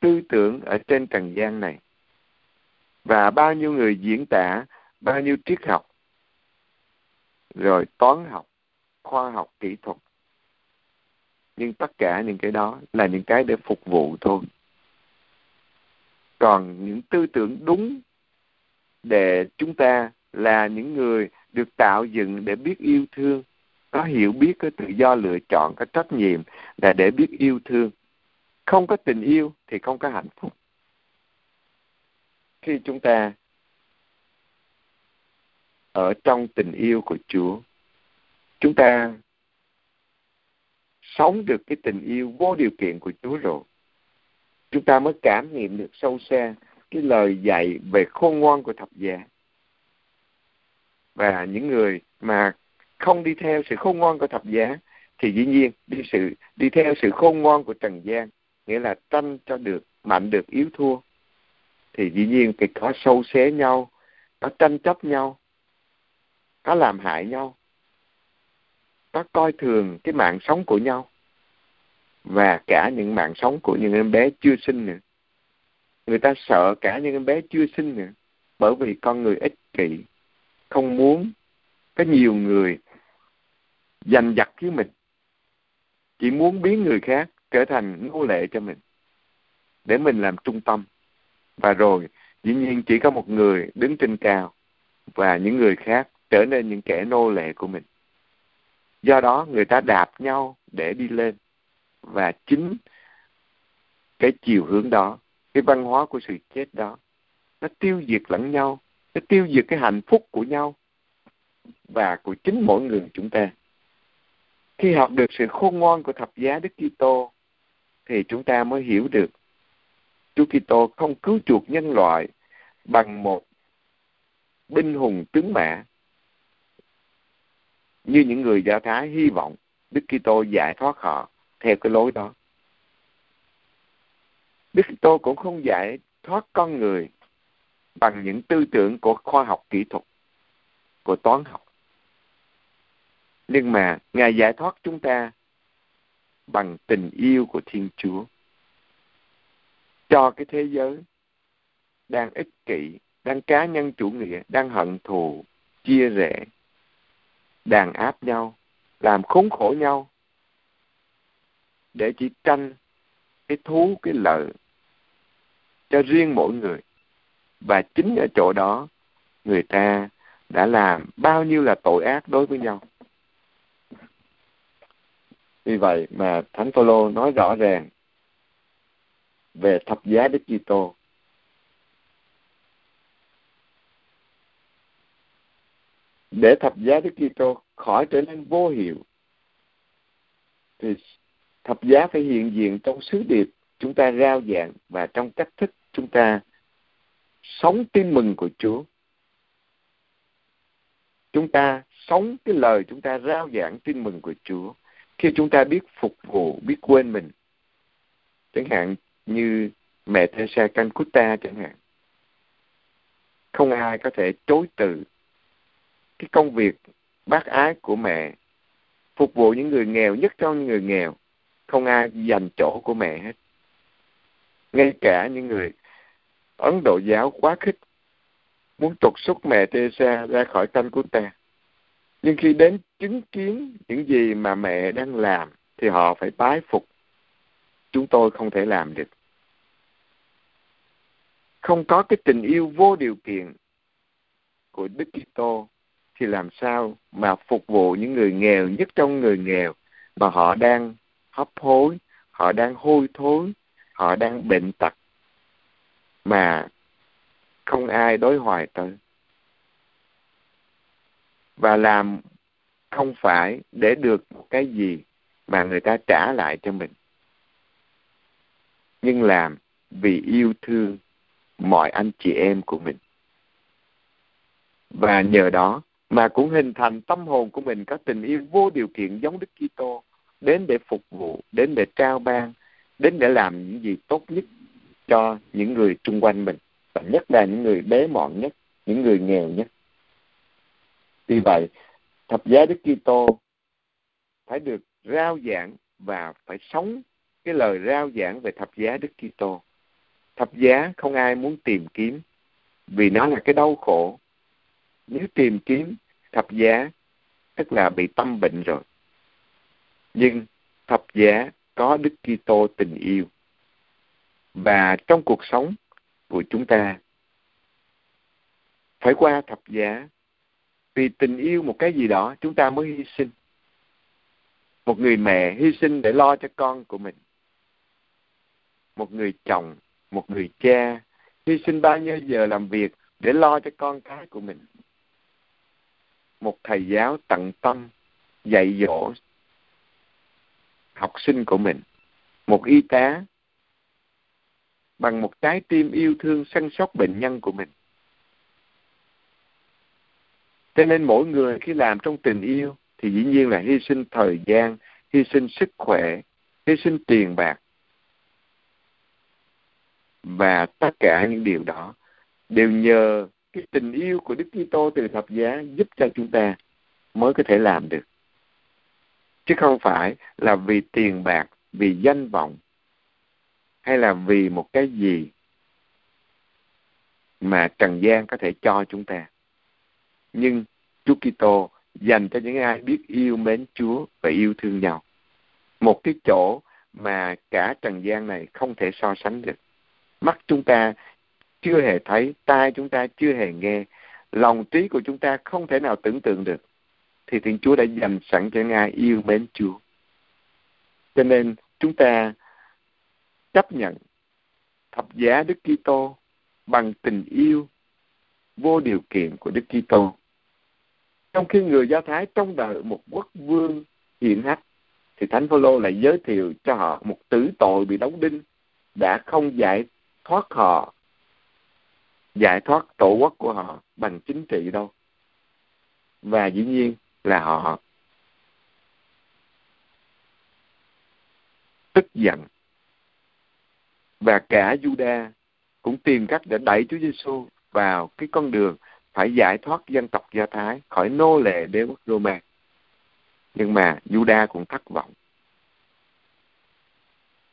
tư tưởng ở trên trần gian này, và bao nhiêu người diễn tả, bao nhiêu triết học, rồi toán học, khoa học, kỹ thuật nhưng tất cả những cái đó là những cái để phục vụ thôi. Còn những tư tưởng đúng để chúng ta là những người được tạo dựng để biết yêu thương, có hiểu biết, có tự do lựa chọn, có trách nhiệm là để biết yêu thương. Không có tình yêu thì không có hạnh phúc. Khi chúng ta ở trong tình yêu của chúa, chúng ta sống được cái tình yêu vô điều kiện của chúa rồi. Chúng ta mới cảm nghiệm được sâu xa cái lời dạy về khôn ngoan của thập giá. Và những người mà không đi theo sự khôn ngoan của thập giá thì dĩ nhiên đi sự, đi theo sự khôn ngoan của trần gian, nghĩa là tranh cho được, mạnh được, yếu thua. Thì dĩ nhiên cái có sâu xé nhau, có tranh chấp nhau, có làm hại nhau ta coi thường cái mạng sống của nhau và cả những mạng sống của những em bé chưa sinh nữa. Người ta sợ cả những em bé chưa sinh nữa bởi vì con người ích kỷ, không muốn có nhiều người giành giật với mình, chỉ muốn biến người khác trở thành nô lệ cho mình để mình làm trung tâm. Và rồi, dĩ nhiên chỉ có một người đứng trên cao và những người khác trở nên những kẻ nô lệ của mình do đó người ta đạp nhau để đi lên. Và chính cái chiều hướng đó, cái văn hóa của sự chết đó, nó tiêu diệt lẫn nhau, nó tiêu diệt cái hạnh phúc của nhau và của chính mỗi người chúng ta. Khi học được sự khôn ngoan của thập giá Đức Kitô, thì chúng ta mới hiểu được Chúa Kitô không cứu chuộc nhân loại bằng một binh hùng tướng mã như những người Do Thái hy vọng Đức Kitô giải thoát họ theo cái lối đó. Đức Kitô cũng không giải thoát con người bằng những tư tưởng của khoa học kỹ thuật, của toán học. Nhưng mà Ngài giải thoát chúng ta bằng tình yêu của Thiên Chúa cho cái thế giới đang ích kỷ, đang cá nhân chủ nghĩa, đang hận thù, chia rẽ, đàn áp nhau, làm khốn khổ nhau để chỉ tranh cái thú, cái lợi cho riêng mỗi người. Và chính ở chỗ đó người ta đã làm bao nhiêu là tội ác đối với nhau. Vì vậy mà Thánh Phaolô nói rõ ràng về thập giá Đức Kitô. Để thập giá Đức Kitô khỏi trở nên vô hiệu thì thập giá phải hiện diện trong sứ điệp chúng ta rao giảng và trong cách thức chúng ta sống tin mừng của Chúa. Chúng ta sống cái lời chúng ta rao giảng tin mừng của Chúa khi chúng ta biết phục vụ, biết quên mình. Chẳng hạn như mẹ Teresa Calcutta chẳng hạn. Không ai có thể chối từ cái công việc bác ái của mẹ, phục vụ những người nghèo, nhất trong những người nghèo, không ai dành chỗ của mẹ hết. Ngay cả những người ấn độ giáo quá khích, muốn trục xuất mẹ Teresa ra khỏi canh của ta. Nhưng khi đến chứng kiến những gì mà mẹ đang làm, thì họ phải bái phục. Chúng tôi không thể làm được. Không có cái tình yêu vô điều kiện của Đức Kitô thì làm sao mà phục vụ những người nghèo nhất trong người nghèo mà họ đang hấp hối, họ đang hôi thối, họ đang bệnh tật mà không ai đối hoài tới. Và làm không phải để được cái gì mà người ta trả lại cho mình. Nhưng làm vì yêu thương mọi anh chị em của mình. Và nhờ đó mà cũng hình thành tâm hồn của mình có tình yêu vô điều kiện giống Đức Kitô đến để phục vụ, đến để trao ban, đến để làm những gì tốt nhất cho những người xung quanh mình và nhất là những người bé mọn nhất, những người nghèo nhất. Vì vậy, thập giá Đức Kitô phải được rao giảng và phải sống cái lời rao giảng về thập giá Đức Kitô. Thập giá không ai muốn tìm kiếm vì nó là cái đau khổ. Nếu tìm kiếm thập giá, tức là bị tâm bệnh rồi. Nhưng thập giá có Đức Kitô tình yêu. Và trong cuộc sống của chúng ta, phải qua thập giá vì tình yêu một cái gì đó, chúng ta mới hy sinh một người mẹ hy sinh để lo cho con của mình một người chồng, một người cha hy sinh bao nhiêu giờ làm việc để lo cho con cái của mình một thầy giáo tận tâm dạy dỗ học sinh của mình một y tá bằng một trái tim yêu thương săn sóc bệnh nhân của mình cho nên mỗi người khi làm trong tình yêu thì dĩ nhiên là hy sinh thời gian, hy sinh sức khỏe, hy sinh tiền bạc. Và tất cả những điều đó đều nhờ cái tình yêu của Đức Kitô từ thập giá giúp cho chúng ta mới có thể làm được. Chứ không phải là vì tiền bạc, vì danh vọng hay là vì một cái gì mà trần gian có thể cho chúng ta. Nhưng Chúa Kitô dành cho những ai biết yêu mến Chúa và yêu thương nhau. Một cái chỗ mà cả trần gian này không thể so sánh được. Mắt chúng ta chưa hề thấy, tai chúng ta chưa hề nghe, lòng trí của chúng ta không thể nào tưởng tượng được. Thì Thiên Chúa đã dành sẵn cho ngài yêu mến Chúa. Cho nên chúng ta chấp nhận thập giá Đức Kitô bằng tình yêu vô điều kiện của Đức Kitô trong khi người Do Thái trông đợi một quốc vương hiện hách, thì Thánh Phaolô lại giới thiệu cho họ một tử tội bị đóng đinh đã không giải thoát họ, giải thoát tổ quốc của họ bằng chính trị đâu. Và dĩ nhiên là họ tức giận và cả Juda cũng tìm cách để đẩy Chúa Giêsu vào cái con đường phải giải thoát dân tộc Do Thái khỏi nô lệ đế quốc Roma. Nhưng mà Juda cũng thất vọng.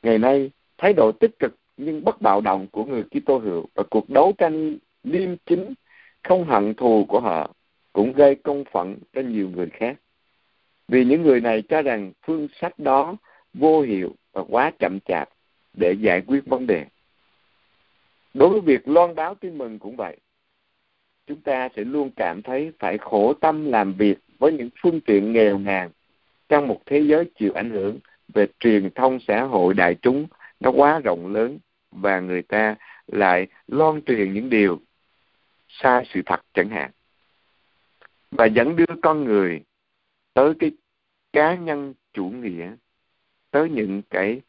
Ngày nay, thái độ tích cực nhưng bất bạo động của người Kitô hữu và cuộc đấu tranh liêm chính, không hận thù của họ cũng gây công phận cho nhiều người khác. Vì những người này cho rằng phương sách đó vô hiệu và quá chậm chạp để giải quyết vấn đề. Đối với việc loan báo tin mừng cũng vậy chúng ta sẽ luôn cảm thấy phải khổ tâm làm việc với những phương tiện nghèo nàn trong một thế giới chịu ảnh hưởng về truyền thông xã hội đại chúng nó quá rộng lớn và người ta lại loan truyền những điều sai sự thật chẳng hạn. Và dẫn đưa con người tới cái cá nhân chủ nghĩa, tới những cái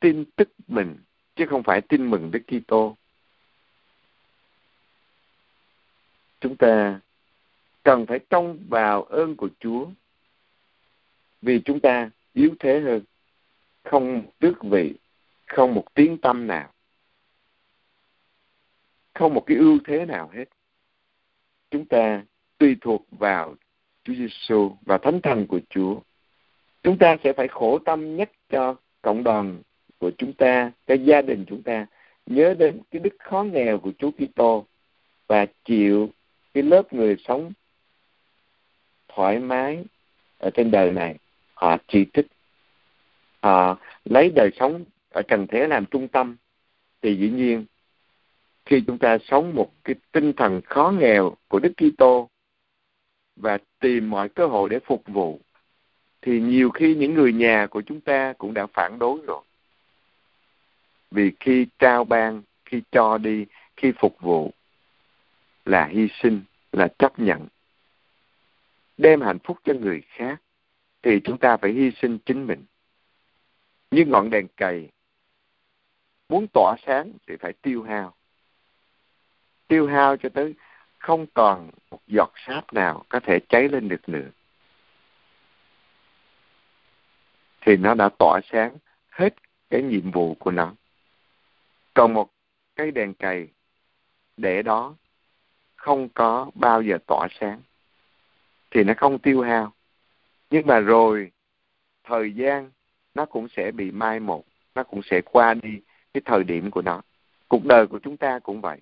tin tức mình, chứ không phải tin mừng Đức Kitô. Chúng ta cần phải trông vào ơn của Chúa, vì chúng ta yếu thế hơn, không tước vị không một tiếng tâm nào. Không một cái ưu thế nào hết. Chúng ta tùy thuộc vào Chúa Giêsu và Thánh Thần của Chúa. Chúng ta sẽ phải khổ tâm nhất cho cộng đoàn của chúng ta cho gia đình chúng ta, nhớ đến cái đức khó nghèo của Chúa Kitô và chịu cái lớp người sống thoải mái ở trên đời này. Họ chỉ trích họ lấy đời sống trần thế làm trung tâm thì dĩ nhiên khi chúng ta sống một cái tinh thần khó nghèo của Đức Kitô và tìm mọi cơ hội để phục vụ thì nhiều khi những người nhà của chúng ta cũng đã phản đối rồi. Vì khi trao ban, khi cho đi, khi phục vụ là hy sinh là chấp nhận đem hạnh phúc cho người khác thì chúng ta phải hy sinh chính mình như ngọn đèn cầy muốn tỏa sáng thì phải tiêu hao. Tiêu hao cho tới không còn một giọt sáp nào có thể cháy lên được nữa. Thì nó đã tỏa sáng hết cái nhiệm vụ của nó. Còn một cái đèn cày để đó không có bao giờ tỏa sáng, thì nó không tiêu hao. Nhưng mà rồi, thời gian nó cũng sẽ bị mai một, nó cũng sẽ qua đi cái thời điểm của nó. Cuộc đời của chúng ta cũng vậy.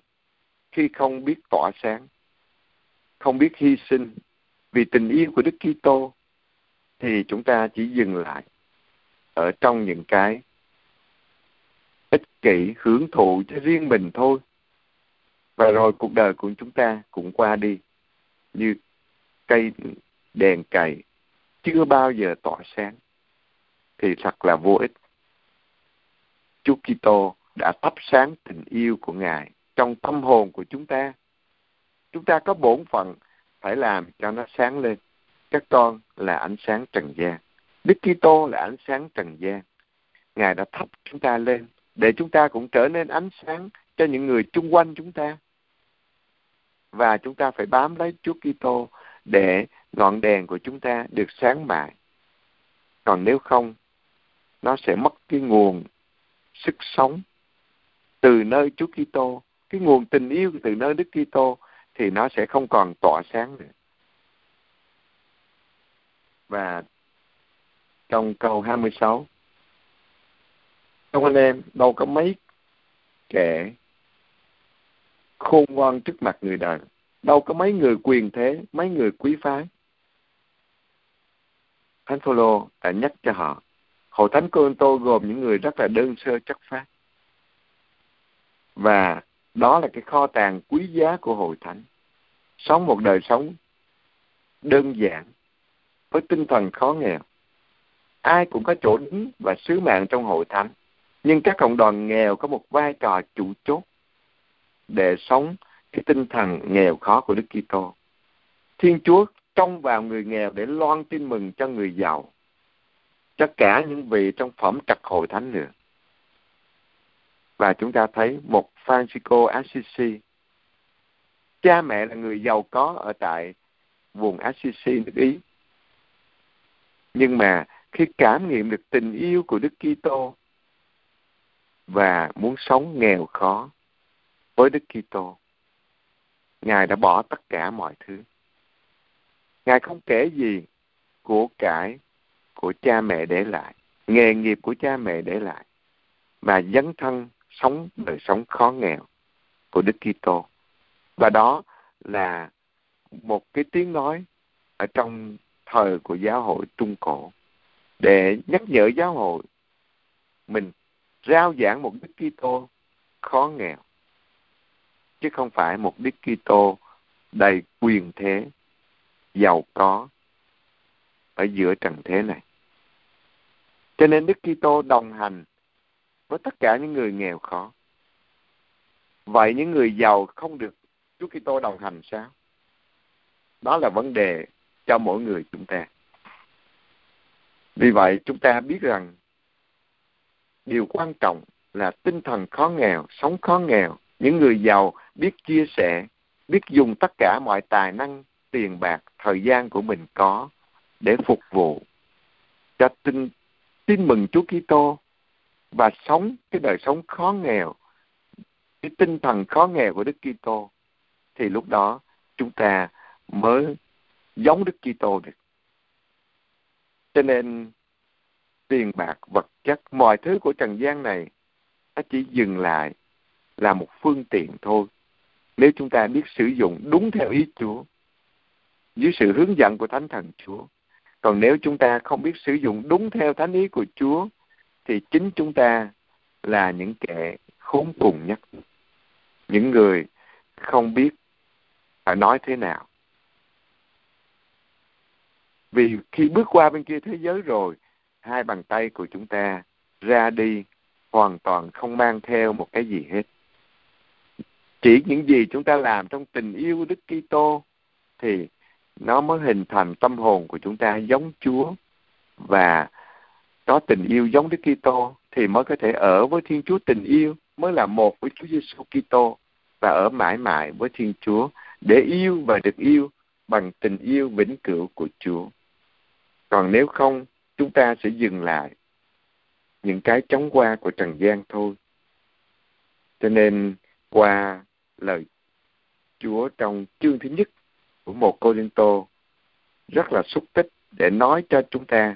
Khi không biết tỏa sáng, không biết hy sinh vì tình yêu của Đức Kitô, thì chúng ta chỉ dừng lại ở trong những cái ích kỷ, hưởng thụ cho riêng mình thôi. Và rồi cuộc đời của chúng ta cũng qua đi như cây đèn cày, chưa bao giờ tỏa sáng. Thì thật là vô ích. Chúa Kitô đã thắp sáng tình yêu của Ngài trong tâm hồn của chúng ta. Chúng ta có bổn phận phải làm cho nó sáng lên. Các con là ánh sáng trần gian. Đức Kitô là ánh sáng trần gian. Ngài đã thắp chúng ta lên để chúng ta cũng trở nên ánh sáng cho những người chung quanh chúng ta. Và chúng ta phải bám lấy Chúa Kitô để ngọn đèn của chúng ta được sáng mãi. Còn nếu không, nó sẽ mất cái nguồn sức sống từ nơi Chúa Kitô, cái nguồn tình yêu từ nơi Đức Kitô thì nó sẽ không còn tỏa sáng nữa. Và trong câu 26 Ông anh em đâu có mấy kẻ khôn ngoan trước mặt người đời đâu có mấy người quyền thế mấy người quý phái Thánh Phaolô đã nhắc cho họ hội thánh Cô gồm những người rất là đơn sơ chất phát và đó là cái kho tàng quý giá của hội thánh. Sống một đời sống đơn giản với tinh thần khó nghèo. Ai cũng có chỗ đứng và sứ mạng trong hội thánh. Nhưng các cộng đoàn nghèo có một vai trò chủ chốt để sống cái tinh thần nghèo khó của Đức Kitô. Thiên Chúa trông vào người nghèo để loan tin mừng cho người giàu, cho cả những vị trong phẩm trật hội thánh nữa. Và chúng ta thấy một Francisco Assisi, cha mẹ là người giàu có ở tại vùng Assisi nước Ý. Nhưng mà khi cảm nghiệm được tình yêu của Đức Kitô và muốn sống nghèo khó với Đức Kitô, Ngài đã bỏ tất cả mọi thứ. Ngài không kể gì của cải của cha mẹ để lại, nghề nghiệp của cha mẹ để lại, mà dấn thân sống đời sống khó nghèo của Đức Kitô. Và đó là một cái tiếng nói ở trong thời của giáo hội Trung Cổ để nhắc nhở giáo hội mình rao giảng một Đức Kitô khó nghèo chứ không phải một Đức Kitô đầy quyền thế, giàu có ở giữa trần thế này. Cho nên Đức Kitô đồng hành với tất cả những người nghèo khó. Vậy những người giàu không được Chúa Kitô đồng hành sao? Đó là vấn đề cho mỗi người chúng ta. Vì vậy chúng ta biết rằng điều quan trọng là tinh thần khó nghèo, sống khó nghèo. Những người giàu biết chia sẻ, biết dùng tất cả mọi tài năng, tiền bạc, thời gian của mình có để phục vụ cho tinh tin mừng Chúa Kitô và sống cái đời sống khó nghèo, cái tinh thần khó nghèo của Đức Kitô thì lúc đó chúng ta mới giống Đức Kitô được. Cho nên tiền bạc, vật chất, mọi thứ của trần gian này nó chỉ dừng lại là một phương tiện thôi. Nếu chúng ta biết sử dụng đúng theo ý Chúa, dưới sự hướng dẫn của Thánh Thần Chúa. Còn nếu chúng ta không biết sử dụng đúng theo thánh ý của Chúa, thì chính chúng ta là những kẻ khốn cùng nhất. Những người không biết phải nói thế nào. Vì khi bước qua bên kia thế giới rồi, hai bàn tay của chúng ta ra đi hoàn toàn không mang theo một cái gì hết. Chỉ những gì chúng ta làm trong tình yêu Đức Kitô thì nó mới hình thành tâm hồn của chúng ta giống Chúa và có tình yêu giống Đức Kitô thì mới có thể ở với Thiên Chúa tình yêu mới là một với Chúa Giêsu Kitô và ở mãi mãi với Thiên Chúa để yêu và được yêu bằng tình yêu vĩnh cửu của Chúa. Còn nếu không, chúng ta sẽ dừng lại những cái chóng qua của trần gian thôi. Cho nên qua lời Chúa trong chương thứ nhất của một Cô liên Tô rất là xúc tích để nói cho chúng ta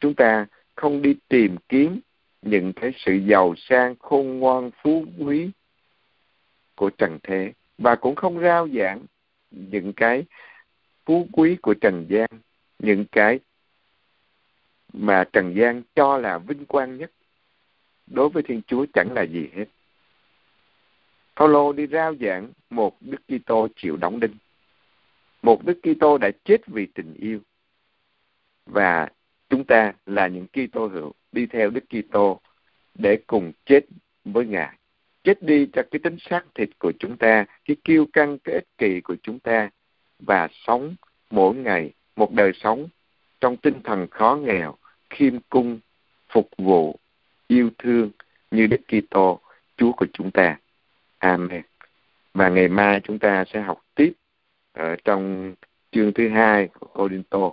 chúng ta không đi tìm kiếm những cái sự giàu sang, khôn ngoan, phú quý của trần thế và cũng không rao giảng những cái phú quý của trần gian những cái mà trần gian cho là vinh quang nhất đối với thiên chúa chẳng là gì hết Phaolô đi rao giảng một Đức Kitô chịu đóng đinh. Một Đức Kitô đã chết vì tình yêu. Và chúng ta là những Kitô hữu đi theo Đức Kitô để cùng chết với Ngài. Chết đi cho cái tính xác thịt của chúng ta, cái kiêu căng, cái ích kỷ của chúng ta và sống mỗi ngày một đời sống trong tinh thần khó nghèo, khiêm cung, phục vụ, yêu thương như Đức Kitô, Chúa của chúng ta. Amen. Và ngày mai chúng ta sẽ học Ờ, trong chương thứ hai của Corinto.